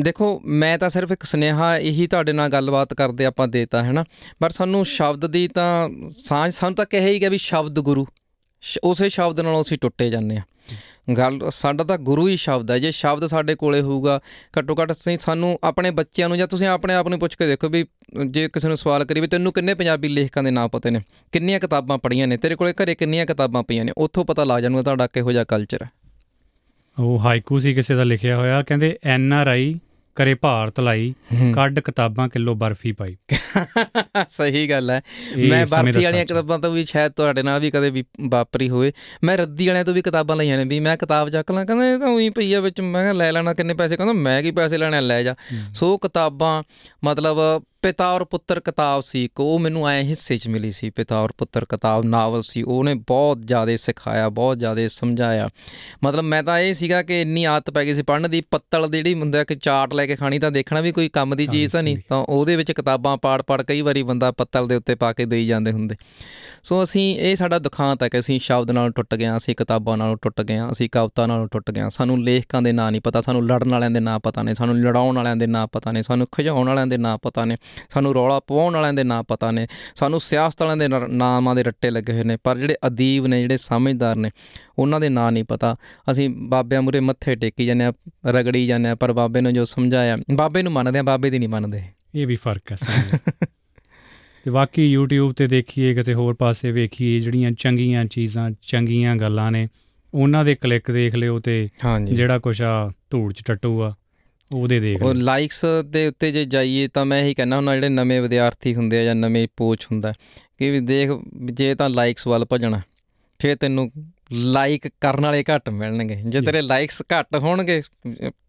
ਦੇਖੋ ਮੈਂ ਤਾਂ ਸਿਰਫ ਇੱਕ ਸੁਨੇਹਾ ਇਹੀ ਤੁਹਾਡੇ ਨਾਲ ਗੱਲਬਾਤ ਕਰਦੇ ਆਪਾਂ ਦੇਤਾ ਹੈ ਨਾ? ਪਰ ਸਾਨੂੰ ਸ਼ਬਦ ਦੀ ਤਾਂ ਸਾਂਝ ਸਾਨੂੰ ਤਾਂ ਕਿਹਾ ਹੀ ਗਿਆ ਵੀ ਸ਼ਬਦ ਗੁਰੂ। ਉਸੇ ਸ਼ਬਦ ਨਾਲੋਂ ਅਸੀਂ ਟੁੱਟੇ ਜਾਂਦੇ ਆ ਗੱਲ, ਸਾਡਾ ਤਾਂ ਗੁਰੂ ਹੀ ਸ਼ਬਦ ਹੈ। ਜੇ ਸ਼ਬਦ ਸਾਡੇ ਕੋਲੇ ਹੋਊਗਾ, ਘੱਟੋ ਘੱਟ ਅਸੀਂ ਸਾਨੂੰ ਆਪਣੇ ਬੱਚਿਆਂ ਨੂੰ ਜਾਂ ਤੁਸੀਂ ਆਪਣੇ ਆਪ ਨੂੰ ਪੁੱਛ ਕੇ ਦੇਖੋ ਵੀ, ਜੇ ਕਿਸੇ ਨੂੰ ਸਵਾਲ ਕਰੀ ਵੀ ਤੈਨੂੰ ਕਿੰਨੇ ਪੰਜਾਬੀ ਲੇਖਕਾਂ ਦੇ ਨਾਮ ਪਤੇ ਨੇ, ਕਿੰਨੀਆਂ ਕਿਤਾਬਾਂ ਪੜ੍ਹੀਆਂ ਨੇ, ਤੇਰੇ ਕੋਲੇ ਘਰੇ ਕਿੰਨੀਆਂ ਕਿਤਾਬਾਂ ਪਈਆਂ ਨੇ, ਉੱਥੋਂ ਪਤਾ ਲੱਗ ਜਾਣਗਾ ਤੁਹਾਡਾ ਕਿਹੋ ਜਿਹਾ ਕਲਚਰ ਹੈ। ਉਹ ਹਾਈਕੂ ਸੀ ਕਿਸੇ ਦਾ ਲਿਖਿਆ ਹੋਇਆ, ਕਹਿੰਦੇ ਐਨ ਆਰ ਆਈ ਕਰੇ ਭਾਰਤ ਲਾਈ ਕੱਢ ਕਿਤਾਬਾਂ ਕਿਲੋ ਬਰਫੀ ਪਾਈ। [LAUGHS] ਸਹੀ ਗੱਲ ਹੈ। ਮੈਂ ਬਾਪੀ ਵਾਲੀਆਂ। ਕਿਤਾਬਾਂ ਤੋਂ ਵੀ ਸ਼ਾਇਦ ਤੁਹਾਡੇ ਨਾਲ ਵੀ ਕਦੇ ਵੀ ਵਾਪਰੀ ਹੋਵੇ। ਮੈਂ ਰੱਦੀ ਵਾਲਿਆਂ ਤੋਂ ਵੀ ਕਿਤਾਬਾਂ ਲਈਆਂ ਨੇ ਵੀ ਮੈਂ ਕਿਤਾਬ ਚੱਕ ਲਾਂ ਕਹਿੰਦਾ ਇਹ ਤਾਂ ਉਹੀ ਪਈ ਆ ਵਿੱਚ। ਮੈਂ ਲੈ ਲੈਣਾ ਕਿੰਨੇ ਪੈਸੇ? ਕਹਿੰਦਾ ਮੈਂ ਕੀ ਪੈਸੇ ਲੈਣੇ ਲੈ ਜਾ। ਸੋ ਕਿਤਾਬਾਂ ਮਤਲਬ ਪਿਤਾ ਔਰ ਪੁੱਤਰ ਕਿਤਾਬ ਸੀ ਇੱਕ ਉਹ ਮੈਨੂੰ ਐ ਹਿੱਸੇ 'ਚ ਮਿਲੀ ਸੀ ਪਿਤਾ ਔਰ ਪੁੱਤਰ ਕਿਤਾਬ ਨਾਵਲ ਸੀ ਉਹਨੇ ਬਹੁਤ ਜ਼ਿਆਦਾ ਸਿਖਾਇਆ ਬਹੁਤ ਜ਼ਿਆਦਾ ਸਮਝਾਇਆ। ਮਤਲਬ ਮੈਂ ਤਾਂ ਇਹ ਸੀਗਾ ਕਿ ਇੰਨੀ ਆਦਤ ਪੈ ਗਈ ਸੀ ਪੜ੍ਹਨ ਦੀ ਪੱਤਲ ਦੀ ਜਿਹੜੀ ਹੁੰਦਾ ਕਿ ਚਾਟ ਲੈ ਕੇ ਖਾਣੀ ਤਾਂ ਦੇਖਣਾ ਵੀ ਕੋਈ ਕੰਮ ਦੀ ਚੀਜ਼ ਤਾਂ ਨਹੀਂ। ਤਾਂ ਉਹਦੇ ਵਿੱਚ ਕਿਤਾਬਾਂ ਪਾੜ ਪਾੜ ਕਈ ਵਾਰੀ ਬੰਦਾ ਪੱਤਲ ਦੇ ਉੱਤੇ ਪਾ ਕੇ ਦੇਈ ਜਾਂਦੇ ਹੁੰਦੇ। ਸੋ ਅਸੀਂ ਇਹ ਸਾਡਾ ਦੁਖਾਂਤ ਹੈ ਕਿ ਅਸੀਂ ਸ਼ਬਦ ਨਾਲੋਂ ਟੁੱਟ ਗਏ ਅਸੀਂ ਕਿਤਾਬਾਂ ਨਾਲੋਂ ਟੁੱਟ ਗਏ ਅਸੀਂ ਕਵਿਤਾ ਨਾਲੋਂ ਟੁੱਟ ਗਏ ਸਾਨੂੰ ਲੇਖਕਾਂ ਦੇ ਨਾਂ ਨਹੀਂ ਪਤਾ ਸਾਨੂੰ ਲੜਨ ਵਾਲਿਆਂ ਦੇ ਨਾਂ ਪਤਾ ਨੇ ਸਾਨੂੰ ਲੜਾਉਣ ਵਾਲਿਆਂ ਦੇ ਨਾਂ ਪਤਾ ਨੇ ਸਾਨੂੰ ਖਿਜਾਉਣ ਵਾਲਿਆਂ ਦੇ ਨਾਂ ਪਤਾ ਨੇ। ਸਾਨੂੰ ਰੌਲਾ ਪਵਾਉਣ ਵਾਲਿਆਂ ਦੇ ਨਾਂ ਪਤਾ ਨੇ ਸਾਨੂੰ ਸਿਆਸਤ ਵਾਲਿਆਂ ਦੇ ਨਾਮਾਂ ਦੇ ਰੱਟੇ ਲੱਗੇ ਹੋਏ ਨੇ ਪਰ ਜਿਹੜੇ ਅਦੀਬ ਨੇ ਜਿਹੜੇ ਸਮਝਦਾਰ ਨੇ ਉਹਨਾਂ ਦੇ ਨਾਂ ਨਹੀਂ ਪਤਾ। ਅਸੀਂ ਬਾਬਿਆਂ ਮੂਰੇ ਮੱਥੇ ਟੇਕੀ ਜਾਂਦੇ ਆ ਰਗੜੀ ਜਾਂਦੇ ਆ ਪਰ ਬਾਬੇ ਨੇ ਜੋ ਸਮਝਾਇਆ ਬਾਬੇ ਨੂੰ ਮੰਨਦੇ ਆ ਬਾਬੇ ਦੀ ਨਹੀਂ ਮੰਨਦੇ। ਇਹ ਵੀ ਫ਼ਰਕ ਹੈ ਸਮਝ ਤੇ ਬਾਕੀ YouTube ਤੇ ਦੇਖੀਏ ਕਿਤੇ ਹੋਰ ਪਾਸੇ ਵੇਖੀਏ ਜਿਹੜੀਆਂ ਚੰਗੀਆਂ ਚੀਜ਼ਾਂ ਚੰਗੀਆਂ ਗੱਲਾਂ ਨੇ ਉਹਨਾਂ ਦੇ ਕਲਿੱਕ ਦੇਖ ਲਿਓ ਤੇ ਜਿਹੜਾ ਕੁਛ ਆ ਧੂੜ ਚ ਟੱਟੂ ਆ। ਉਹਦੇ ਦੇਖ ਉਹ ਲਾਈਕਸ ਦੇ ਉੱਤੇ ਜੇ ਜਾਈਏ ਤਾਂ ਮੈਂ ਇਹੀ ਕਹਿਣਾ ਹੁੰਦਾ ਜਿਹੜੇ ਨਵੇਂ ਵਿਦਿਆਰਥੀ ਹੁੰਦੇ ਆ ਜਾਂ ਨਵੇਂ ਕੋਚ ਹੁੰਦਾ ਕਿ ਵੀ ਦੇਖ ਜੇ ਤਾਂ ਲਾਈਕਸ ਵੱਲ ਭੱਜਣਾ ਫਿਰ ਤੈਨੂੰ ਲਾਈਕ ਕਰਨ ਵਾਲੇ ਘੱਟ ਮਿਲਣਗੇ। ਜੇ। ਤੇਰੇ ਲਾਈਕਸ ਘੱਟ ਹੋਣਗੇ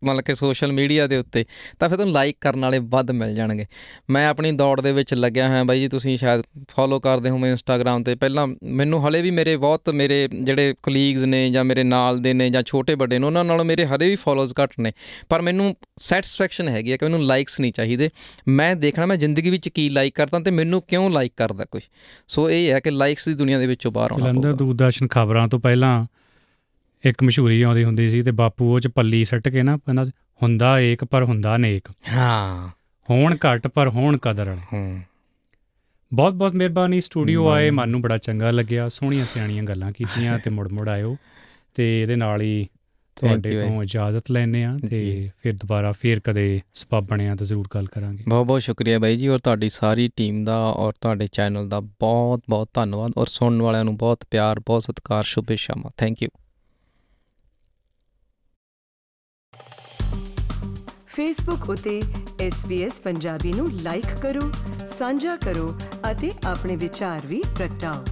ਮਤਲਬ ਕਿ ਸੋਸ਼ਲ ਮੀਡੀਆ ਦੇ ਉੱਤੇ ਤਾਂ ਫਿਰ ਤੈਨੂੰ ਲਾਈਕ ਕਰਨ ਵਾਲੇ ਵੱਧ ਮਿਲ ਜਾਣਗੇ। ਮੈਂ ਆਪਣੀ ਦੌੜ ਦੇ ਵਿੱਚ ਲੱਗਿਆ ਹੋਇਆ ਬਾਈ ਜੀ ਤੁਸੀਂ ਸ਼ਾਇਦ ਫੋਲੋ ਕਰਦੇ ਹੋਵੇਂ ਇੰਸਟਾਗ੍ਰam ਤੇ। ਪਹਿਲਾਂ ਮੈਨੂੰ ਹਲੇ ਵੀ ਮੇਰੇ ਬਹੁਤ ਮੇਰੇ ਜਿਹੜੇ ਕਲੀਗਸ ਨੇ ਜਾਂ ਮੇਰੇ ਨਾਲ ਦੇ ਨੇ ਜਾਂ ਛੋਟੇ ਵੱਡੇ ਨੇ ਉਹਨਾਂ ਨਾਲੋਂ ਮੇਰੇ ਹਲੇ ਵੀ ਫੋਲੋਅਰਸ ਘੱਟ ਨੇ। ਪਰ ਮੈਨੂੰ ਸੈਟੀਸਫੈਕਸ਼ਨ ਹੈਗੀ ਹੈ ਕਿ ਮੈਨੂੰ ਲਾਈਕਸ ਨਹੀਂ ਚਾਹੀਦੇ। ਮੈਂ ਦੇਖਣਾ ਮੈਂ ਜ਼ਿੰਦਗੀ ਵਿੱਚ ਕੀ ਲਾਈਕ ਕਰਦਾ ਤੇ ਮੈਨੂੰ ਕਿਉਂ ਲਾਈਕ ਕਰਦਾ ਕੋਈ। ਸੋ ਇਹ ਹੈ ਕਿ ਲਾਈਕਸ ਦੀ ਦੁਨੀਆ ਦੇ ਵਿੱਚੋਂ ਬਾਹਰ ਆਉਣਾ ਜਲੰਧਰ ਦੂਰਦਰਸ਼ਨ ਖਬਰਾਂ ਤੋਂ ਪਹਿਲਾਂ ਇੱਕ ਮਸ਼ਹੂਰੀ ਆਉਂਦੀ ਹੁੰਦੀ ਸੀ ਤੇ ਬਾਪੂ ਉਹ ਚ ਪੱਲੀ ਸੱਟ ਕੇ ਨਾ ਕਹਿੰਦਾ ਹੁੰਦਾ ਏਕ ਪਰ ਹੁੰਦਾ ਨੇਕ। ਹਾਂ। ਹੋਣ ਘੱਟ ਪਰ ਹੋਣ ਕਦਰ ਹੂੰ। ਬਹੁਤ ਬਹੁਤ ਮਿਹਰਬਾਨੀ ਸਟੂਡੀਓ। ਆਏ ਮਨ ਨੂੰ ਬੜਾ ਚੰਗਾ ਲੱਗਿਆ ਸੋਹਣੀਆਂ ਸਿਆਣੀਆਂ ਗੱਲਾਂ ਕੀਤੀਆਂ [LAUGHS] ਤੇ ਮੁੜ ਮੁੜ ਆਇਓ ਤੇ ਇਹਦੇ ਨਾਲ ਹੀ ਤੁਹਾਡੇ ਤੋਂ ਇਜਾਜ਼ਤ ਲੈਣੇ ਆ ਤੇ। ਫਿਰ ਦੁਬਾਰਾ ਫੇਰ ਕਦੇ ਸਬਬ ਬਣਿਆ ਤਾਂ ਜ਼ਰੂਰ ਗੱਲ ਕਰਾਂਗੇ। ਬਹੁਤ ਬਹੁਤ ਸ਼ੁਕਰੀਆ ਬਾਈ ਜੀ ਔਰ ਤੁਹਾਡੀ ਸਾਰੀ ਟੀਮ ਦਾ ਔਰ ਤੁਹਾਡੇ ਚੈਨਲ ਦਾ ਬਹੁਤ ਬਹੁਤ ਧੰਨਵਾਦ ਔਰ ਸੁਣਨ ਵਾਲਿਆਂ ਨੂੰ ਬਹੁਤ ਪਿਆਰ ਬਹੁਤ ਸਤਿਕਾਰ ਸ਼ੁਭੇਛਾਵਾਂ। ਥੈਂਕ ਯੂ ਫੇਸਬੁੱਕ ਉਤੇ SBS ਪੰਜਾਬੀ ਨੂੰ ਲਾਈਕ ਕਰੋ ਸਾਂਝਾ ਕਰੋ ਅਤੇ ਆਪਣੇ ਵਿਚਾਰ ਵੀ ਪ੍ਰਗਟਾਓ।